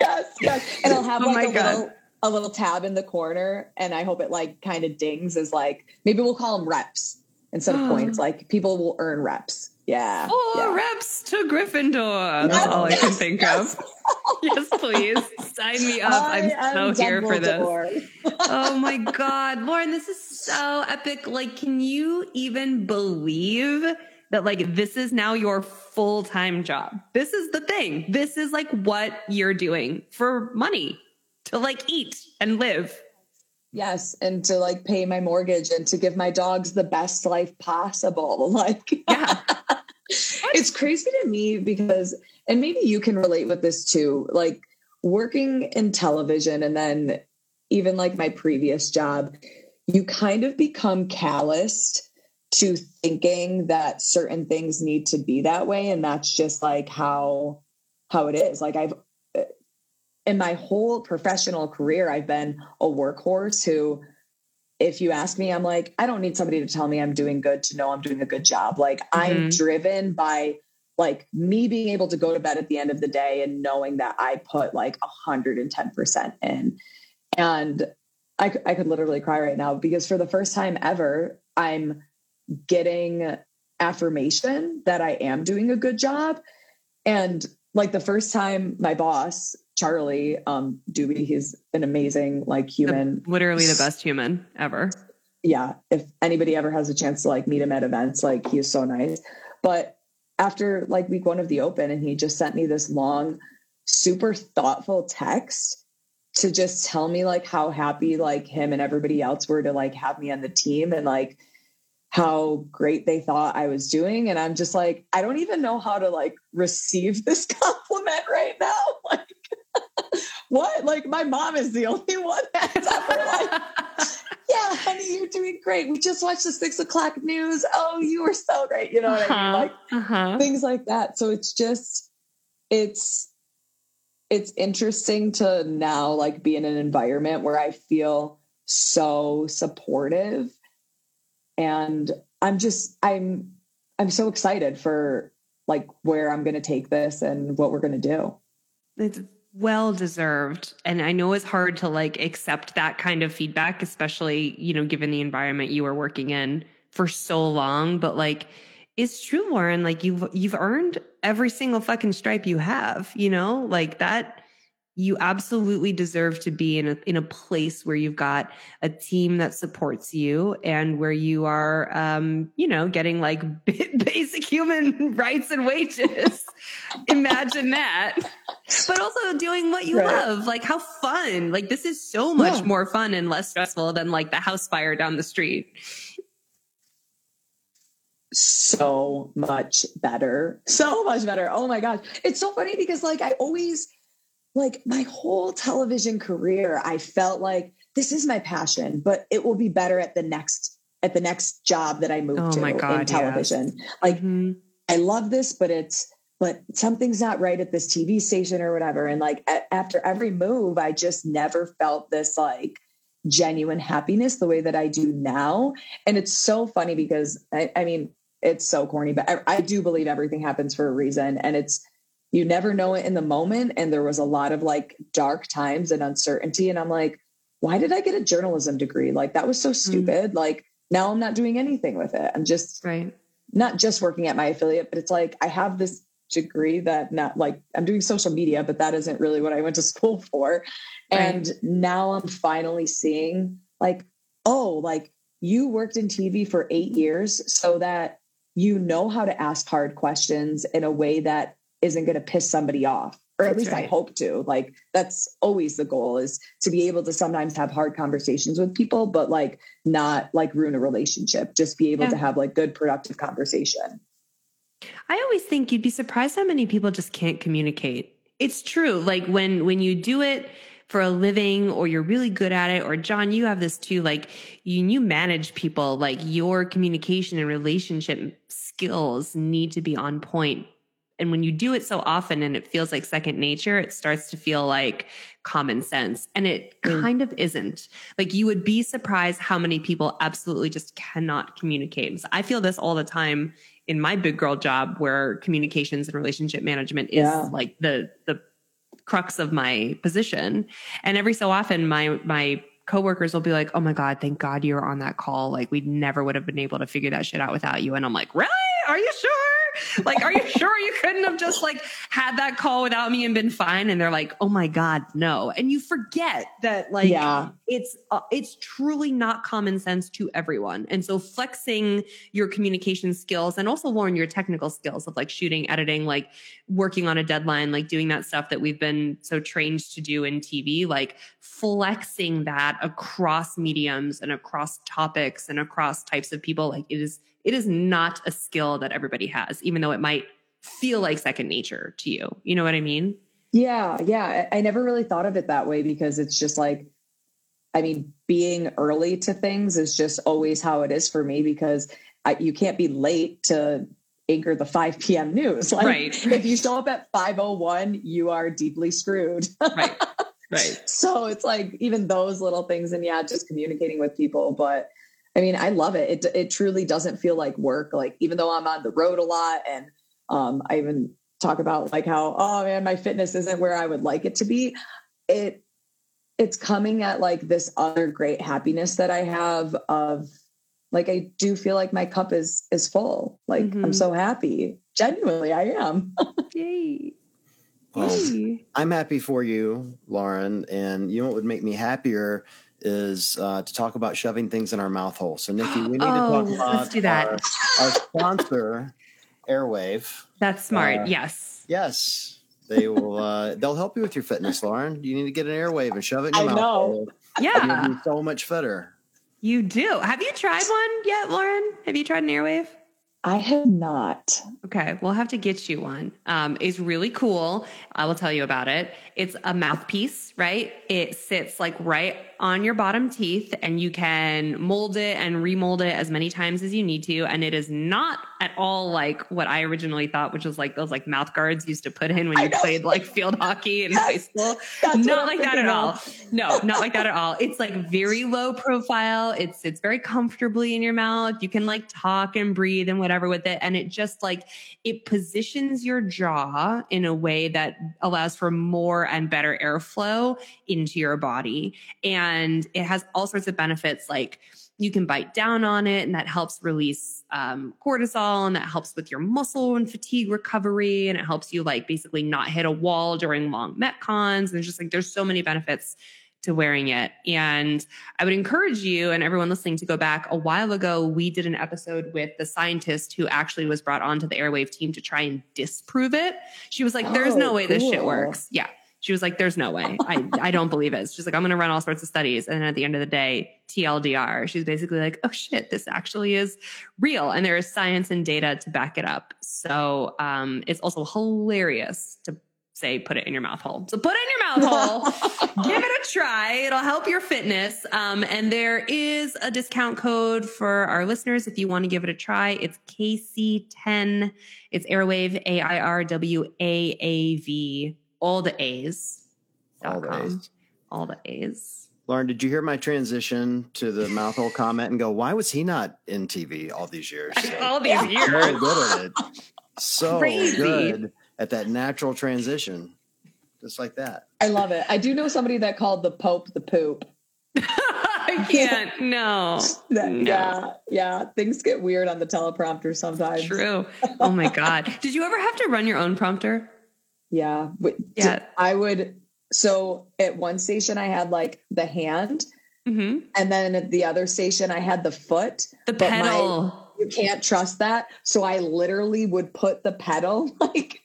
Yes, yes. And I'll have oh like a God. little a little tab in the corner and I hope it like kind of dings as like maybe we'll call them reps instead of points. Like people will earn reps. Yeah. Oh, yeah. reps to Gryffindor. That's all I can think of. yes, please. Sign me up. I I'm so here for this. oh my God. Lauren, this is so epic. Like, can you even believe that like this is now your full-time job? This is the thing. This is like what you're doing for money to like eat and live. Yes, and to like pay my mortgage and to give my dogs the best life possible. Like, yeah. it's crazy to me because, and maybe you can relate with this too. Like, working in television and then even like my previous job, you kind of become calloused to thinking that certain things need to be that way. And that's just like how how it is. Like I've in my whole professional career, I've been a workhorse who if you ask me, I'm like, I don't need somebody to tell me I'm doing good to know I'm doing a good job. Like mm-hmm. I'm driven by like me being able to go to bed at the end of the day and knowing that I put like 110% in. And I, I could literally cry right now because for the first time ever, I'm getting affirmation that I am doing a good job. And like the first time my boss, Charlie um Doobie, he's an amazing like human. The, literally the best human ever. Yeah. If anybody ever has a chance to like meet him at events, like he is so nice. But after like week one of the open and he just sent me this long, super thoughtful text to just tell me like how happy like him and everybody else were to like have me on the team and like how great they thought I was doing. And I'm just like, I don't even know how to like receive this compliment right now. Like, what? Like, my mom is the only one that's ever like, yeah, honey, you're doing great. We just watched the six o'clock news. Oh, you were so great. You know what uh-huh, I mean? Uh-huh, like uh-huh. things like that. So it's just, it's, it's interesting to now like be in an environment where I feel so supportive and I'm just I'm I'm so excited for like where I'm going to take this and what we're going to do. It's well deserved and I know it's hard to like accept that kind of feedback especially, you know, given the environment you were working in for so long, but like it's true Lauren, like you've you've earned every single fucking stripe you have, you know? Like that you absolutely deserve to be in a in a place where you've got a team that supports you and where you are um you know getting like basic human rights and wages. Imagine that. But also doing what you right. love. Like how fun. Like this is so much yeah. more fun and less stressful than like the house fire down the street. So much better. So much better. Oh my gosh. It's so funny because like i always like my whole television career, I felt like this is my passion, but it will be better at the next at the next job that I move oh to God, in television. Yes. Like mm-hmm. I love this, but it's but something's not right at this TV station or whatever. And like a- after every move, I just never felt this like genuine happiness the way that I do now. And it's so funny because I, I mean, it's so corny, but I, I do believe everything happens for a reason. And it's you never know it in the moment. And there was a lot of like dark times and uncertainty. And I'm like, why did I get a journalism degree? Like that was so mm. stupid. Mm. Like now I'm not doing anything with it. I'm just right. not just working at my affiliate, but it's like I have this degree that not like I'm doing social media, but that isn't really what I went to school for. Right. And now I'm finally seeing like, oh, like you worked in TV for eight years so that you know how to ask hard questions in a way that isn't going to piss somebody off or at that's least right. I hope to. Like that's always the goal is to be able to sometimes have hard conversations with people, but like not like ruin a relationship. Just be able yeah. to have like good productive conversation. I always think you'd be surprised how many people just can't communicate. It's true. Like when when you do it for a living or you're really good at it or John you have this too like you you manage people like your communication and relationship skills need to be on point and when you do it so often and it feels like second nature, it starts to feel like common sense. And it mm. kind of isn't. Like you would be surprised how many people absolutely just cannot communicate. So I feel this all the time in my big girl job where communications and relationship management is yeah. like the the crux of my position. And every so often my my coworkers will be like, "Oh my god, thank God you were on that call. Like we never would have been able to figure that shit out without you." And I'm like, "Really? Are you sure?" Like, are you sure you couldn't have just like had that call without me and been fine? And they're like, oh my God, no. And you forget that like, yeah. it's, uh, it's truly not common sense to everyone. And so flexing your communication skills and also Lauren, your technical skills of like shooting, editing, like working on a deadline, like doing that stuff that we've been so trained to do in TV, like flexing that across mediums and across topics and across types of people, like it is it is not a skill that everybody has, even though it might feel like second nature to you. You know what I mean? Yeah, yeah. I never really thought of it that way because it's just like, I mean, being early to things is just always how it is for me because I, you can't be late to anchor the 5 p.m. news. Like, right. if you show up at 501, you are deeply screwed. right. Right. So it's like even those little things, and yeah, just communicating with people. But I mean, I love it. It it truly doesn't feel like work. Like even though I'm on the road a lot, and um, I even talk about like how oh man, my fitness isn't where I would like it to be. It it's coming at like this other great happiness that I have of like I do feel like my cup is is full. Like mm-hmm. I'm so happy. Genuinely, I am. Yay. Well, I'm happy for you, Lauren. And you know what would make me happier is uh, to talk about shoving things in our mouth hole. So, Nikki, we need oh, to talk about let's do that. Our, our sponsor, Airwaav. That's smart. Uh, yes. Yes. They will. Uh, they'll help you with your fitness, Lauren. You need to get an Airwaav and shove it in your I mouth. Know. Hole. Yeah. You'll be so much fitter. You do. Have you tried one yet, Lauren? Have you tried an Airwaav? I have not. Okay, we'll have to get you one. Um, it's really cool. I will tell you about it. It's a mouthpiece, right? It sits like right on your bottom teeth, and you can mold it and remold it as many times as you need to. And it is not at all like what I originally thought, which was like those like mouth guards used to put in when you played like field hockey in yes, high school. Not like that at all. No, not like that at all. It's like very low profile. It's it's very comfortably in your mouth. You can like talk and breathe and whatever with it, and it just like it positions your jaw in a way that allows for more and better airflow into your body, and it has all sorts of benefits like you can bite down on it and that helps release um, cortisol and that helps with your muscle and fatigue recovery and it helps you like basically not hit a wall during long metcons. And there's just like there's so many benefits to wearing it. And i would encourage you and everyone listening to go back. A while ago we did an episode with the scientist who actually was brought onto the Airwaav team to try and disprove it. She was like there's oh, no way cool. this shit works. Yeah she was like, there's no way. I, I don't believe it. She's like, I'm going to run all sorts of studies. And then at the end of the day, TLDR, she's basically like, oh shit, this actually is real. And there is science and data to back it up. So um, it's also hilarious to say put it in your mouth hole. So put it in your mouth hole, give it a try. It'll help your fitness. Um, and there is a discount code for our listeners if you want to give it a try. It's KC10. It's Airwaav A I R W A A V all the A's. All the A's. All the A's. Lauren, did you hear my transition to the mouthhole comment and go, why was he not in TV all these years? all these years. So good at it. So Crazy. good at that natural transition. Just like that. I love it. I do know somebody that called the Pope the poop. I can't. No. that, no. Yeah. Yeah. Things get weird on the teleprompter sometimes. True. Oh my God. Did you ever have to run your own prompter? Yeah. Yeah. I would. So at one station, I had like the hand. Mm-hmm. And then at the other station, I had the foot. The pedal. My, you can't trust that. So I literally would put the pedal like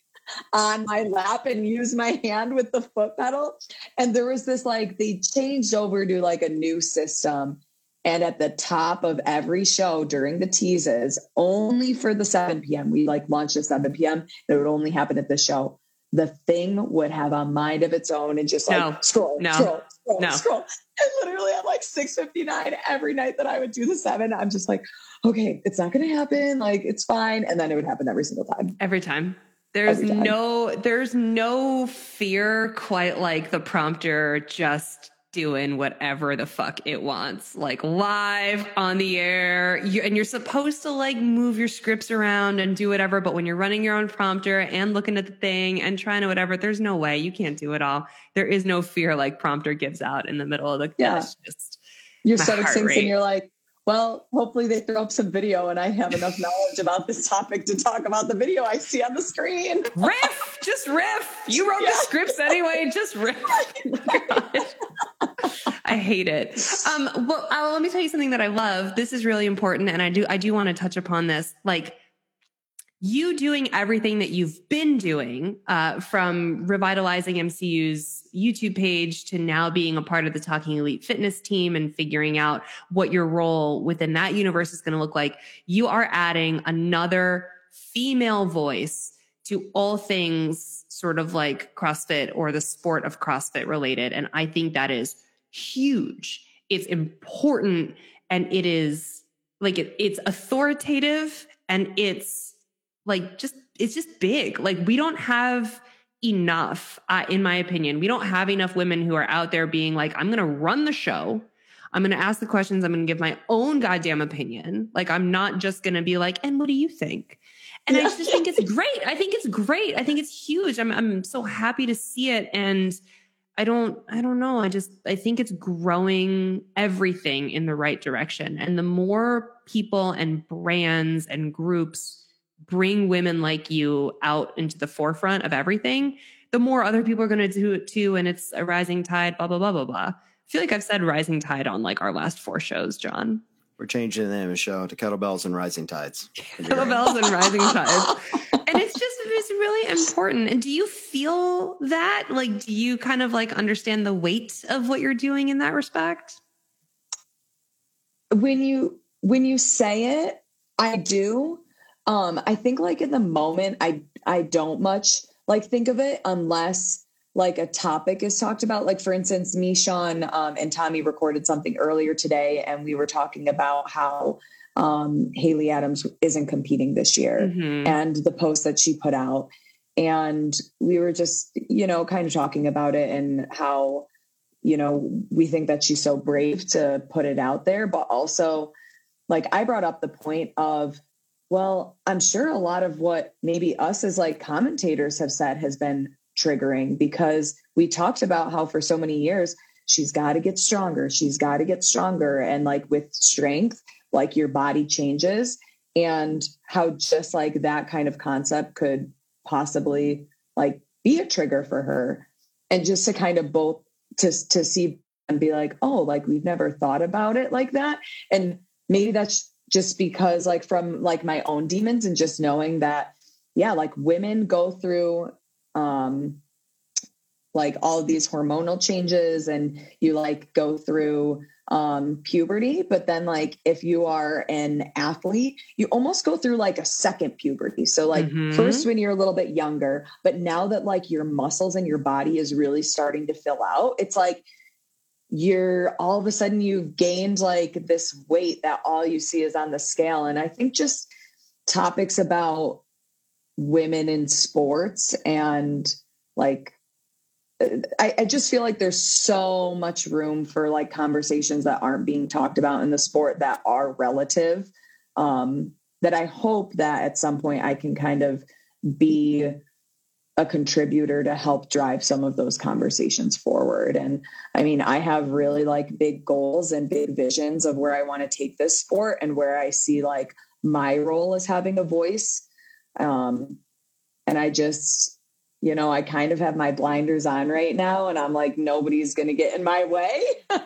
on my lap and use my hand with the foot pedal. And there was this like, they changed over to like a new system. And at the top of every show during the teases, only for the 7 p.m., we like launched at 7 p.m. It would only happen at the show the thing would have a mind of its own and just like no, scroll, no, scroll, scroll, no. scroll. And literally at like 6.59 every night that I would do the seven, I'm just like, okay, it's not going to happen. Like it's fine. And then it would happen every single time. Every time. There's every time. no, there's no fear quite like the prompter just doing whatever the fuck it wants, like live on the air. You, and you're supposed to like move your scripts around and do whatever. But when you're running your own prompter and looking at the thing and trying to whatever, there's no way you can't do it all. There is no fear like prompter gives out in the middle of the. Yeah. Just, your stomach sinks and you're like, well, hopefully they throw up some video and I have enough knowledge about this topic to talk about the video I see on the screen. riff, just riff. You wrote yeah. the scripts anyway, just riff. I hate it. Um, well, uh, let me tell you something that I love. This is really important, and I do I do want to touch upon this. Like you doing everything that you've been doing uh, from revitalizing MCU's YouTube page to now being a part of the Talking Elite Fitness team and figuring out what your role within that universe is going to look like. You are adding another female voice to all things sort of like CrossFit or the sport of CrossFit related. And I think that is huge. It's important and it is like it, it's authoritative and it's like just it's just big. Like we don't have enough, uh, in my opinion. We don't have enough women who are out there being like, I'm going to run the show. I'm going to ask the questions. I'm going to give my own goddamn opinion. Like, I'm not just going to be like, and what do you think? And I just think it's great. I think it's great. I think it's huge. I'm, I'm so happy to see it. And I don't, I don't know. I just, I think it's growing everything in the right direction. And the more people and brands and groups bring women like you out into the forefront of everything, the more other people are going to do it too. And it's a rising tide, blah, blah, blah, blah, blah. I feel like I've said rising tide on like our last four shows, John. We're changing the name of the show to Kettlebells and Rising Tides. Kettlebells and Rising Tides. And it's just, it's really important. And do you feel that? Like, do you kind of like understand the weight of what you're doing in that respect? When you, when you say it, I do. Um, I think like in the moment, I I don't much like think of it unless like a topic is talked about. Like for instance, me, Sean, um, and Tommy recorded something earlier today, and we were talking about how um, Haley Adams isn't competing this year, mm-hmm. and the post that she put out, and we were just you know kind of talking about it and how you know we think that she's so brave to put it out there, but also like I brought up the point of well, I'm sure a lot of what maybe us as like commentators have said has been triggering because we talked about how for so many years she's got to get stronger. She's got to get stronger. And like with strength, like your body changes and how just like that kind of concept could possibly like be a trigger for her. And just to kind of both to to see and be like, oh, like we've never thought about it like that. And maybe that's just because like from like my own demons and just knowing that yeah like women go through um like all these hormonal changes and you like go through um puberty but then like if you are an athlete you almost go through like a second puberty so like mm-hmm. first when you're a little bit younger but now that like your muscles and your body is really starting to fill out it's like you're all of a sudden you've gained like this weight that all you see is on the scale. And I think just topics about women in sports and like I, I, just feel like there's so much room for like conversations that aren't being talked about in the sport that are relative. Um, that I hope that at some point I can kind of be a contributor to help drive some of those conversations forward. And I mean, I have really like big goals and big visions of where I want to take this sport and where I see like my role as having a voice. Um, and I just, you know, I kind of have my blinders on right now and I'm like, nobody's going to get in my way.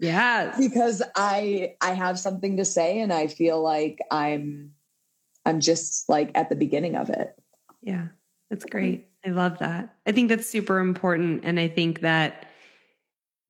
yeah. Because I, I have something to say and I feel like I'm, I'm just like at the beginning of it. Yeah. That's great. I love that. I think that's super important. And I think that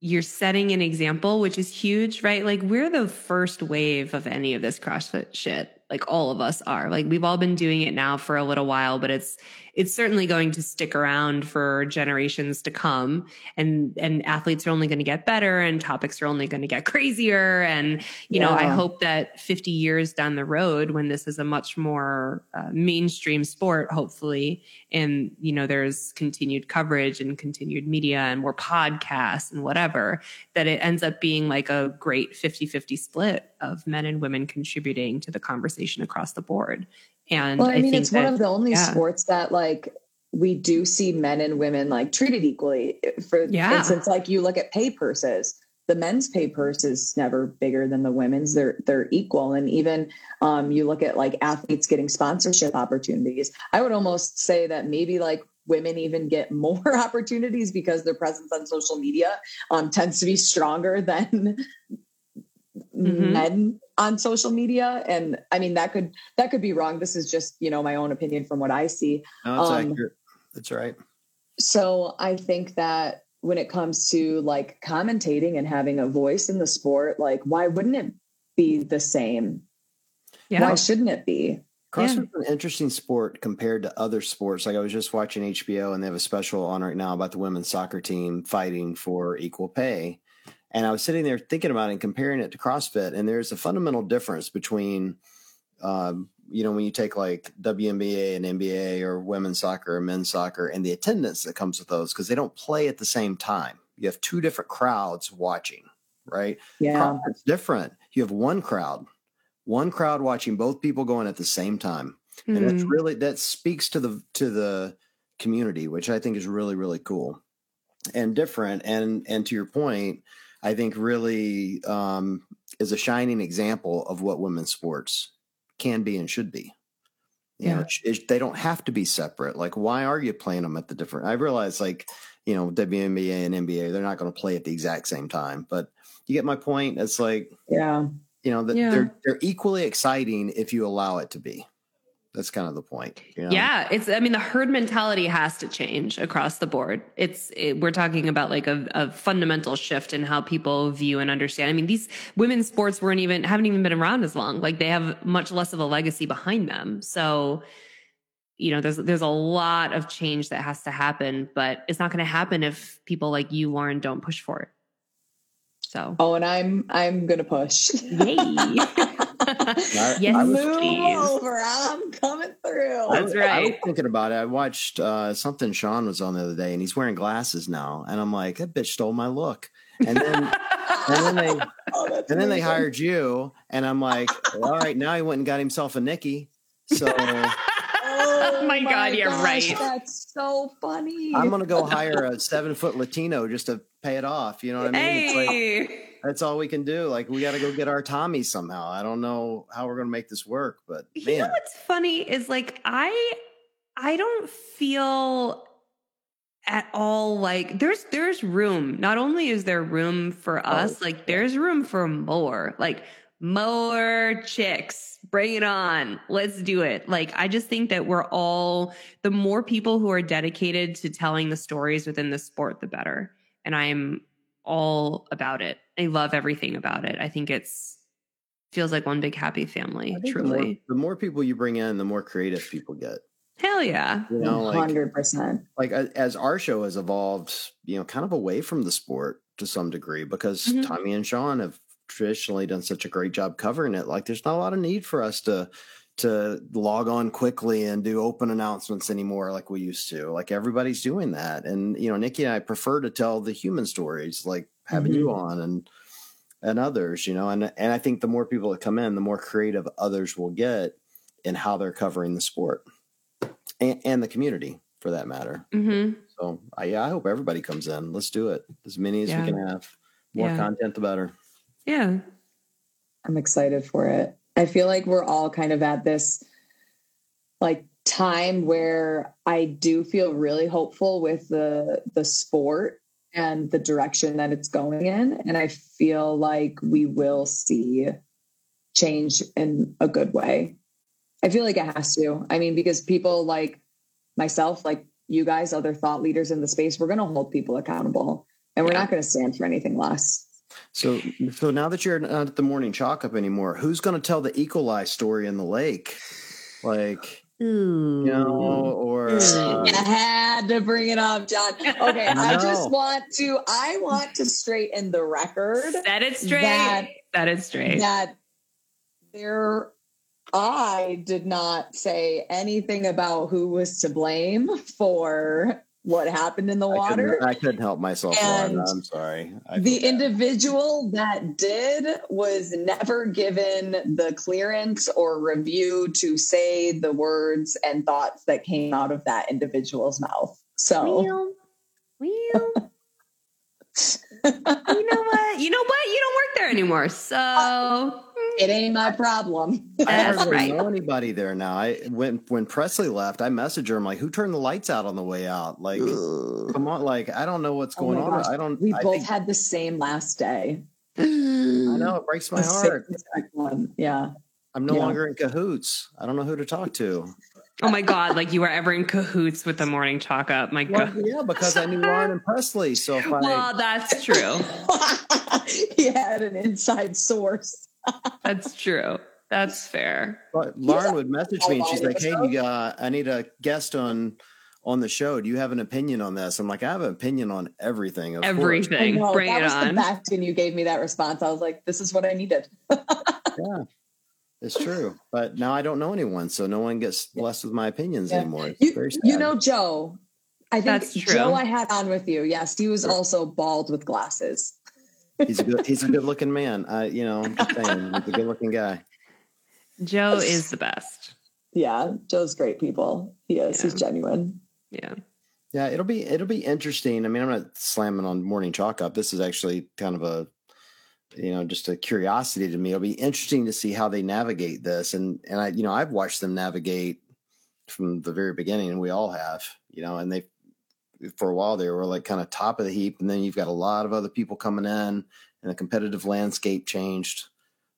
you're setting an example, which is huge, right? Like we're the first wave of any of this CrossFit shit. Like all of us are. Like we've all been doing it now for a little while, but it's it's certainly going to stick around for generations to come. And and athletes are only going to get better and topics are only going to get crazier. And you yeah. know i hope that 50 years down the road when this is a much more uh, mainstream sport hopefully and you know there's continued coverage and continued media and more podcasts and whatever that it ends up being like a great 50-50 split of men and women contributing to the conversation across the board and well, I, I mean, it's that, one of the only yeah. sports that like we do see men and women like treated equally. For yeah. instance, like you look at pay purses, the men's pay purse is never bigger than the women's. They're they're equal, and even um, you look at like athletes getting sponsorship opportunities. I would almost say that maybe like women even get more opportunities because their presence on social media um, tends to be stronger than mm-hmm. men on social media and i mean that could that could be wrong this is just you know my own opinion from what i see no, that's um, accurate that's right so i think that when it comes to like commentating and having a voice in the sport like why wouldn't it be the same yeah. why shouldn't it be CrossFit's yeah. an interesting sport compared to other sports. Like I was just watching HBO and they have a special on right now about the women's soccer team fighting for equal pay. And I was sitting there thinking about it and comparing it to CrossFit. And there's a fundamental difference between um, you know, when you take like WNBA and NBA or women's soccer or men's soccer and the attendance that comes with those, because they don't play at the same time. You have two different crowds watching, right? Yeah. It's different. You have one crowd, one crowd watching both people going at the same time. Mm. And that's hmm. really that speaks to the to the community, which I think is really, really cool and different. And and to your point, I think really um, is a shining example of what women's sports can be and should be. You yeah. know, it, it, they don't have to be separate. Like, why are you playing them at the different? I realize, like, you know, WNBA and NBA, they're not going to play at the exact same time. But you get my point. It's like, yeah, you know, that yeah. they're they're equally exciting if you allow it to be. That's kind of the point. You know? Yeah, it's. I mean, the herd mentality has to change across the board. It's. It, we're talking about like a, a, fundamental shift in how people view and understand. I mean, these women's sports weren't even haven't even been around as long. Like they have much less of a legacy behind them. So, you know, there's there's a lot of change that has to happen, but it's not going to happen if people like you, Lauren, don't push for it. So. Oh, and I'm I'm gonna push. Yay. I, yes, I was, move over. I'm coming through. That's right. I was thinking about it. I watched uh, something Sean was on the other day, and he's wearing glasses now, and I'm like, that bitch stole my look. And then, and then they, oh, and then they hired you, and I'm like, well, all right, now he went and got himself a Nikki. So. Oh, my, my God, you're right. That's so funny. I'm gonna go hire a seven foot Latino just to pay it off. You know what I mean? Hey. That's all we can do. Like we got to go get our Tommy somehow. I don't know how we're gonna make this work, but man. you know what's funny is like I I don't feel at all like there's there's room. Not only is there room for oh, us, like there's room for more. Like more chicks. Bring it on. Let's do it. Like, I just think that we're all, the more people who are dedicated to telling the stories within the sport, the better. And I'm all about it. I love everything about it. I think it's, feels like one big happy family, truly. The more, the more, people you bring in, the more creative people get. Hell yeah. You know, like, 100%. Like, as our show has evolved, you know, kind of away from the sport to some degree because mm-hmm. Tommy and Sean have traditionally done such a great job covering it. Like there's not a lot of need for us to to log on quickly and do open announcements anymore like we used to. Like everybody's doing that. And you know, Nikki and I prefer to tell the human stories, like having mm-hmm. you on and and others, you know, and and I think the more people that come in, the more creative others will get in how they're covering the sport and, and the community for that matter. Mm-hmm. So I, yeah, I hope everybody comes in. Let's do it as many as yeah. we can have. More yeah. content, the better. Yeah. I'm excited for it. I feel like we're all kind of at this like time where I do feel really hopeful with the the sport and the direction that it's going in and I feel like we will see change in a good way. I feel like it has to. I mean because people like myself like you guys other thought leaders in the space we're going to hold people accountable and we're not going to stand for anything less. So, so now that you're not at the morning chalk up anymore, who's going to tell the Equalize story in the lake? Like, Ooh. you know, or uh, I had to bring it up, John. Okay, I, I just want to, I want to straighten the record. That it's straight. That, that is straight. That there, I did not say anything about who was to blame for what happened in the water. I couldn't, I couldn't help myself. And I'm sorry. I the individual that did was never given the clearance or review to say the words and thoughts that came out of that individual's mouth. So, well, well. you know what? You know what? You don't work there anymore. So uh, it ain't my problem. I don't really right. know anybody there now. I when when Presley left, I messaged her. I'm like, "Who turned the lights out on the way out?" Like, Ugh. come on, like I don't know what's oh going oh on. I don't. We I both think, had the same last day. I know it breaks my heart. Yeah. I'm no yeah. longer in cahoots. I don't know who to talk to. Oh my god! Like you were ever in cahoots with the morning chalk up? My well, god! Yeah, because I knew Lauren and Presley. So if I, well, that's true. he had an inside source. That's true. That's fair. But Lauren would message me and she's like, "Hey, you got, I need a guest on on the show. Do you have an opinion on this?" I'm like, "I have an opinion on everything. everything. Know, Bring it on." The fact, and you gave me that response. I was like, "This is what I needed." yeah. It's true, but now I don't know anyone, so no one gets blessed with my opinions yeah. anymore. You, you, know, Joe. I think Joe I had on with you. Yes, he was also bald with glasses. He's a good, he's a good looking man. I, you know, I'm just saying, he's a good looking guy. Joe is the best. Yeah, Joe's great people. He is. Yeah. He's genuine. Yeah. Yeah, it'll be it'll be interesting. I mean, I'm not slamming on morning chalk up. This is actually kind of a you know just a curiosity to me. It'll be interesting to see how they navigate this. And and I you know I've watched them navigate from the very beginning, and we all have. You know, and they for a while they were like kind of top of the heap, and then you've got a lot of other people coming in, and the competitive landscape changed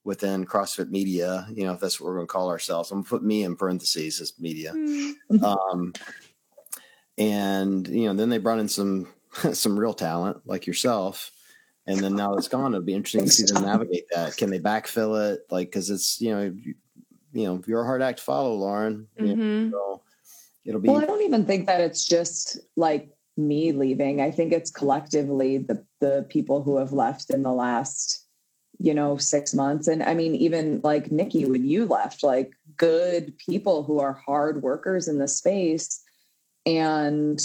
within CrossFit media. You know, if that's what we're going to call ourselves, I'm going to put me in parentheses as media. Mm-hmm. Um, and you know then they brought in some some real talent like yourself and then now it's gone it'll be interesting to see them navigate that can they backfill it like because it's you know you, you, know you're a hard act to follow lauren mm-hmm. so it'll be well i don't even think that it's just like me leaving. I think it's collectively the the people who have left in the last you know six months. And i mean even like nikki when you left like good people who are hard workers in the space. And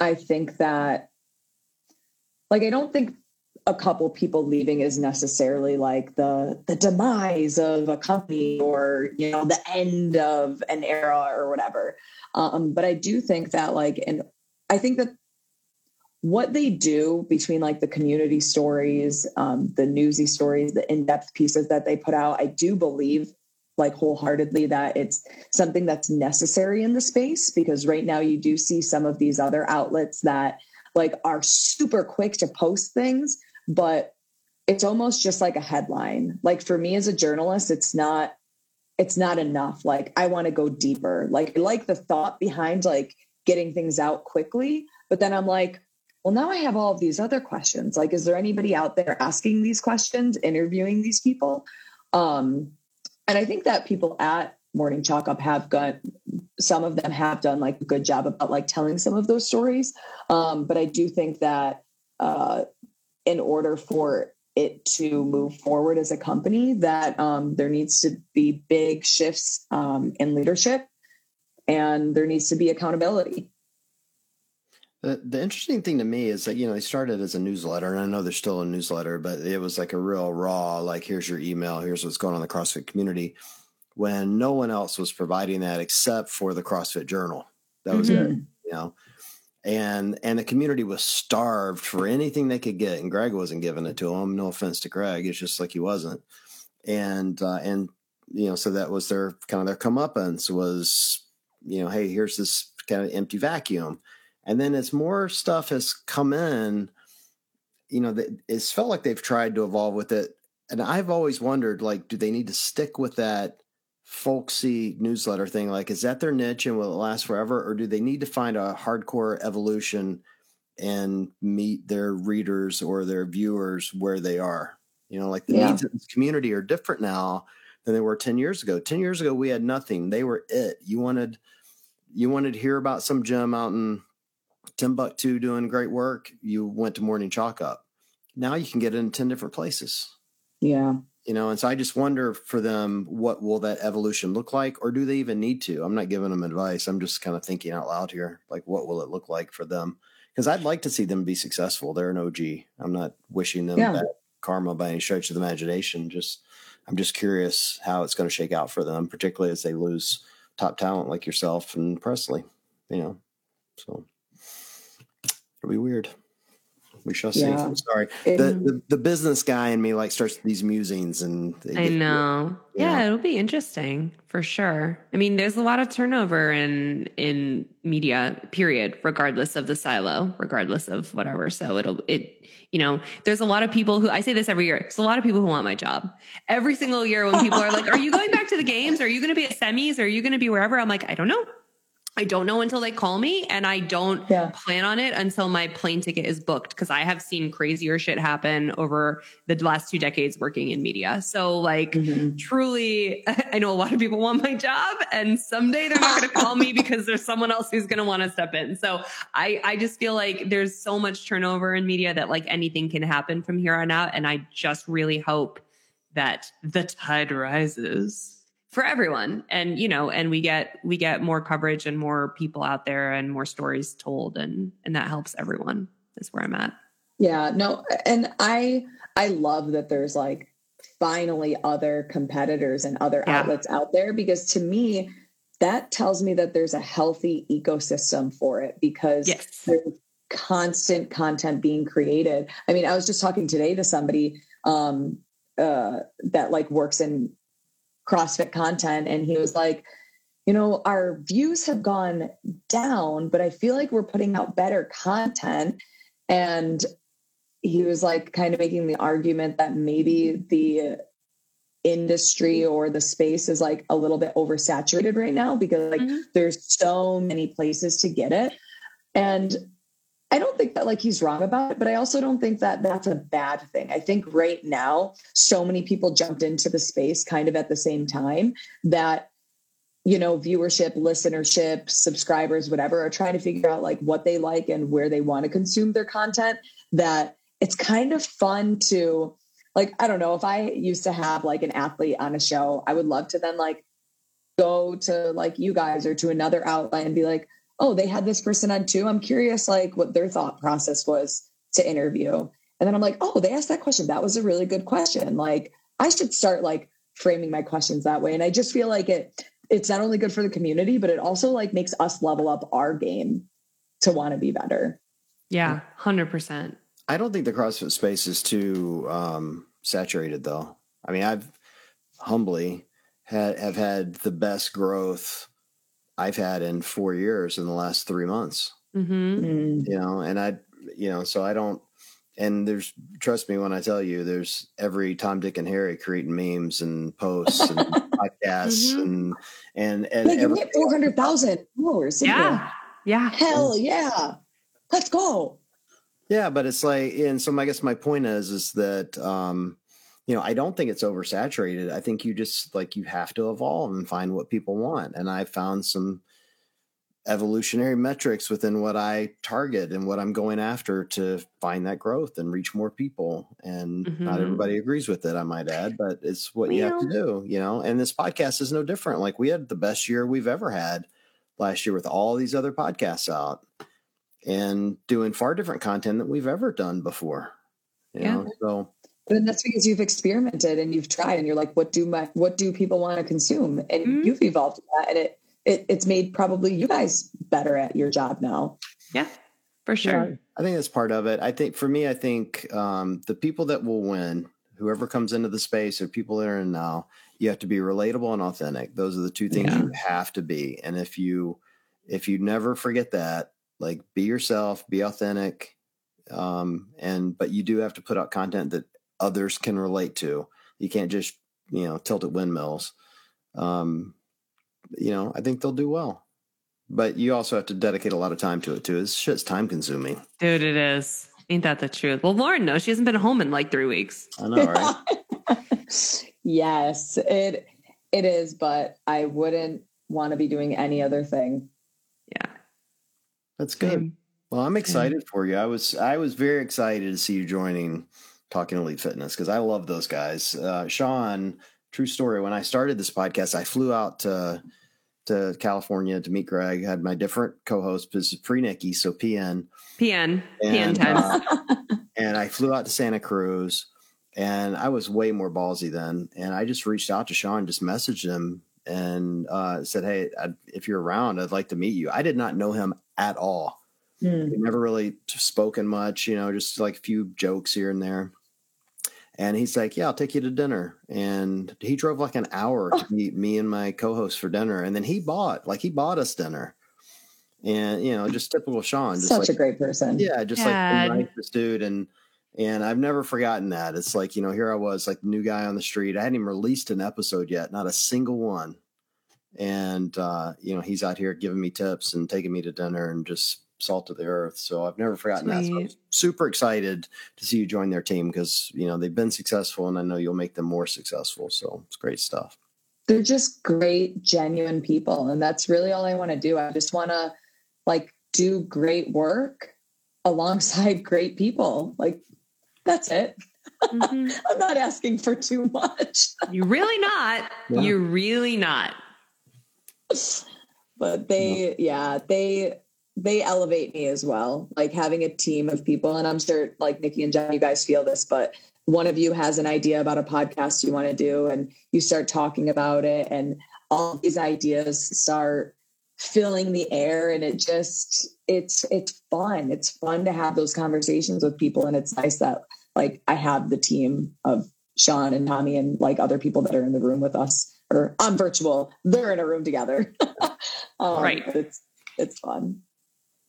I think that, like, I don't think a couple people leaving is necessarily like the the demise of a company or you know the end of an era or whatever. Um, but i do think that like and i think that what they do between like the community stories um, the newsy stories the in-depth pieces that they put out i do believe like wholeheartedly that it's something that's necessary in the space because right now you do see some of these other outlets that like are super quick to post things but it's almost just like a headline. Like for me as a journalist it's not it's not enough. Like i want to go deeper. Like I like the thought behind like getting things out quickly but then i'm like well now i have all of these other questions. Like is there anybody out there asking these questions interviewing these people? Um and I think that people at Morning Chalk Up have got some of them have done like a good job about like telling some of those stories. Um, but I do think that uh, in order for it to move forward as a company, that um, there needs to be big shifts um, in leadership and there needs to be accountability. The, the interesting thing to me is that you know they started as a newsletter, and I know there's still a newsletter, but it was like a real raw, like here's your email, here's what's going on in the CrossFit community, when no one else was providing that except for the CrossFit Journal. That was mm-hmm. it, you know, and and the community was starved for anything they could get, and Greg wasn't giving it to them. No offense to Greg, it's just like he wasn't, and uh, and you know, so that was their kind of their comeuppance was, you know, hey, here's this kind of empty vacuum and then as more stuff has come in, you know, it's felt like they've tried to evolve with it. And I've always wondered, like, do they need to stick with that folksy newsletter thing? Like, is that their niche and will it last forever? Or do they need to find a hardcore evolution and meet their readers or their viewers where they are? You know, like the yeah. needs of this community are different now than they were 10 years ago. 10 years ago, we had nothing. They were it. You wanted, you wanted to hear about some gym out in Timbuktu doing great work, you went to Morning Chalk Up. Now you can get it in 10 different places. Yeah. You know, and so I just wonder for them, what will that evolution look like? Or do they even need to? I'm not giving them advice. I'm just kind of thinking out loud here. Like, what will it look like for them? Because I'd like to see them be successful. They're an OG. I'm not wishing them yeah. that karma by any stretch of the imagination. Just, I'm just curious how it's going to shake out for them, particularly as they lose top talent like yourself and Presley, you know, so. It'll be weird. We shall see. Yeah. I'm sorry. the, the, the business guy in me like starts these musings and I know. Yeah, it'll be interesting for sure. I mean, there's a lot of turnover in in media, period, regardless of the silo, regardless of whatever. So it'll it you know, there's a lot of people who I say this every year. There's a lot of people who want my job. Every single year when people are like, Are you going back to the games? Are you gonna be at semis? Are you gonna be wherever? I'm like, I don't know. I don't know until they call me and I don't yeah. plan on it until my plane ticket is booked because I have seen crazier shit happen over the last two decades working in media. So like mm-hmm. truly I know a lot of people want my job and someday they're not going to call me because there's someone else who's going to want to step in. So I I just feel like there's so much turnover in media that like anything can happen from here on out and I just really hope that the tide rises for everyone and you know and we get we get more coverage and more people out there and more stories told and and that helps everyone is where i'm at yeah no and i i love that there's like finally other competitors and other yeah. outlets out there because to me that tells me that there's a healthy ecosystem for it because yes. there's constant content being created i mean i was just talking today to somebody um uh that like works in CrossFit content. And he was like, you know, our views have gone down, but I feel like we're putting out better content. And he was like, kind of making the argument that maybe the industry or the space is like a little bit oversaturated right now because like mm-hmm. there's so many places to get it. And I don't think that like he's wrong about it, but I also don't think that that's a bad thing. I think right now, so many people jumped into the space kind of at the same time that, you know, viewership, listenership, subscribers, whatever, are trying to figure out like what they like and where they want to consume their content. That it's kind of fun to, like, I don't know, if I used to have like an athlete on a show, I would love to then like go to like you guys or to another outlet and be like, oh, they had this person on too. I'm curious, like, what their thought process was to interview. And then I'm like, oh, they asked that question. That was a really good question. Like, I should start like framing my questions that way. And I just feel like it it's not only good for the community, but it also like makes us level up our game to want to be better. Yeah, hundred percent. I don't think the CrossFit space is too um, saturated, though. I mean, I've humbly had have had the best growth I've had in four years in the last three months. Mm-hmm. Mm. You know, and I, you know, so I don't. And there's trust me when I tell you, there's every Tom, Dick, and Harry creating memes and posts and podcasts mm-hmm. and and and like every, four hundred thousand followers. Yeah, yeah, hell yeah, let's go. Yeah, but it's like, and so I guess my point is, is that um, you know, I don't think it's oversaturated. I think you just like you have to evolve and find what people want. And I found some evolutionary metrics within what I target and what I'm going after to find that growth and reach more people. And mm-hmm. not everybody agrees with it, I might add, but it's what well, you have to do, you know. And this podcast is no different. Like we had the best year we've ever had last year with all these other podcasts out and doing far different content than we've ever done before. You yeah. know, so and that's because you've experimented and you've tried and you're like, what do my what do people want to consume? And mm-hmm. you've evolved that and it, it it's made probably you guys better at your job now. Yeah, for sure. Yeah, I think that's part of it. I think for me, I think um, the people that will win, whoever comes into the space or people that are in now, you have to be relatable and authentic. Those are the two things yeah. you have to be. And if you if you never forget that, like be yourself, be authentic, um, and but you do have to put out content that others can relate to. You can't just, you know, tilt at windmills. Um, you know, I think they'll do well. But you also have to dedicate a lot of time to it too. This shit's time consuming. Dude, it is. Ain't that the truth? Well, Lauren knows she hasn't been home in like three weeks. I know, right? yes, it it is, but I wouldn't want to be doing any other thing. Yeah. That's good. Well, I'm excited for you. I was I was very excited to see you joining Talking Elite Fitness because I love those guys. Uh, Sean, true story. When I started this podcast, I flew out to to California to meet Greg. Had my different co-host. This is pre Nikki, so PN. PN. And, PN times. Uh, and I flew out to Santa Cruz, and I was way more ballsy then. And I just reached out to Sean, just messaged him, and uh, said, "Hey, I, if you're around, I'd like to meet you." I did not know him at all. Mm. We never really spoken much, you know, just like a few jokes here and there. And he's like, "Yeah, I'll take you to dinner." And he drove like an hour to meet me and my co-host for dinner, and then he bought like he bought us dinner. And you know, just typical Sean, just such like, a great person. Yeah, just Dad. like the nicest dude, and and I've never forgotten that. It's like you know, here I was, like the new guy on the street. I hadn't even released an episode yet, not a single one. And uh, you know, he's out here giving me tips and taking me to dinner, and just salt of the earth. So I've never forgotten Sweet. that. So I'm super excited to see you join their team because you know they've been successful, and I know you'll make them more successful. So it's great stuff. They're just great, genuine people, and that's really all I want to do. I just want to like do great work alongside great people. Like that's it. Mm-hmm. I'm not asking for too much. You're really not. Yeah. You're really not. But they, yeah, they they elevate me as well. Like having a team of people, and I'm sure like Nikki and John, you guys feel this, but one of you has an idea about a podcast you want to do, and you start talking about it, and all these ideas start filling the air and it just it's it's fun. It's fun to have those conversations with people and it's nice that like i have the team of sean and tommy and like other people that are in the room with us or on virtual they're in a room together. Um, right. it's it's fun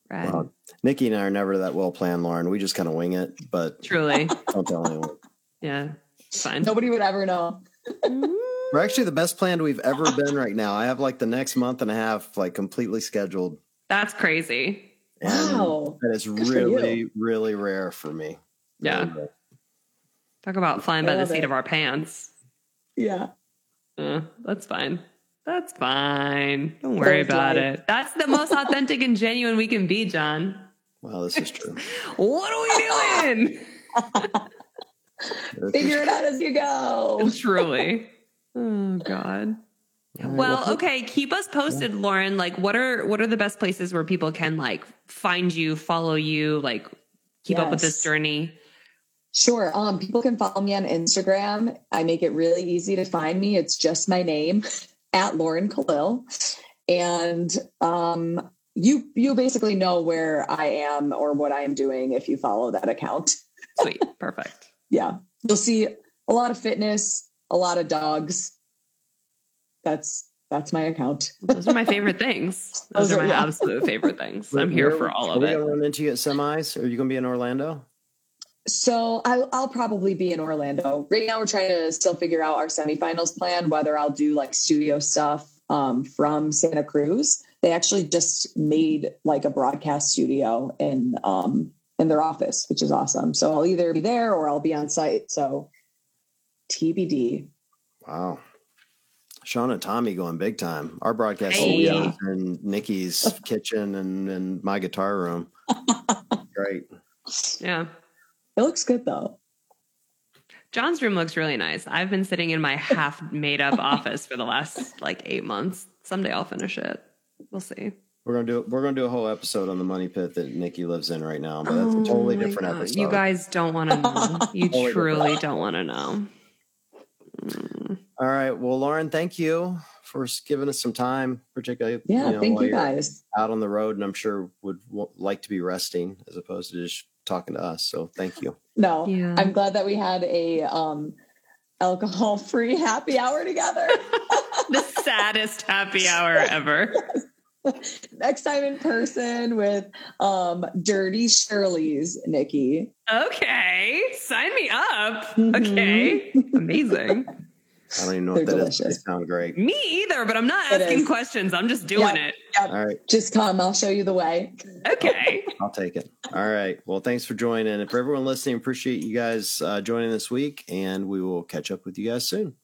right well, nikki and i are never that well planned lauren we just kind of wing it but truly don't tell anyone yeah fine nobody would ever know mm-hmm. We're actually the best planned we've ever been right now. I have like the next month and a half like completely scheduled. That's crazy. And wow. That is Good really, really rare for me. Yeah. Really Talk about flying by the seat it. of our pants. Yeah. Uh, that's fine. That's fine. Don't worry about it. That's the most authentic and genuine we can be, John. Well, this is true. what are we doing? Figure it out as you go. Truly. Oh God. Well, okay, keep us posted, Lauren. Like what are what are the best places where people can like find you, follow you, like keep yes. up with this journey? Sure. Um, people can follow me on Instagram. I make it really easy to find me. It's just my name at Lauren Khalil. And um, you you basically know where I am or what I am doing if you follow that account. Sweet. Perfect. yeah. You'll see a lot of fitness, a lot of dogs. That's that's my account. Those are my favorite things. Those, Those are, my yeah. absolute favorite things. I'm here for all of it. Are we gonna run into you at semis? Are you going to be in Orlando? So I'll, I'll probably be in Orlando. Right now, we're trying to still figure out our semifinals plan. Whether I'll do like studio stuff um, from Santa Cruz. They actually just made like a broadcast studio in um, in their office, which is awesome. So I'll either be there or I'll be on site. So TBD. Wow. Sean and Tommy going big time. Our broadcast hey. in Nikki's kitchen and, and my guitar room. Great. Yeah. It looks good though. John's room looks really nice. I've been sitting in my half made up oh office for the last like eight months. Someday I'll finish it. We'll see. We're gonna do we're gonna do a whole episode on the money pit that Nikki lives in right now, but that's oh a totally different God. episode. You guys don't want to know. You totally truly don't want to know. All right. Well, Lauren, thank you for giving us some time, particularly. Yeah, you know, thank you guys. Out on the road, and I'm sure would like to be resting as opposed to just talking to us. So thank you. No, yeah. I'm glad that we had a um, alcohol free happy hour together. the saddest happy hour ever. Next time in person with um Dirty Shirley's, Nikki. Okay. Sign me up. Mm-hmm. Okay. Amazing. I don't even know They're what that delicious. is. They sound great. Me either, but I'm not it asking is. questions. I'm just doing yep. it. Yep. All right. Just come. I'll show you the way. Okay. I'll take it. All right. Well, thanks for joining. And for everyone listening, appreciate you guys uh, joining this week. And we will catch up with you guys soon.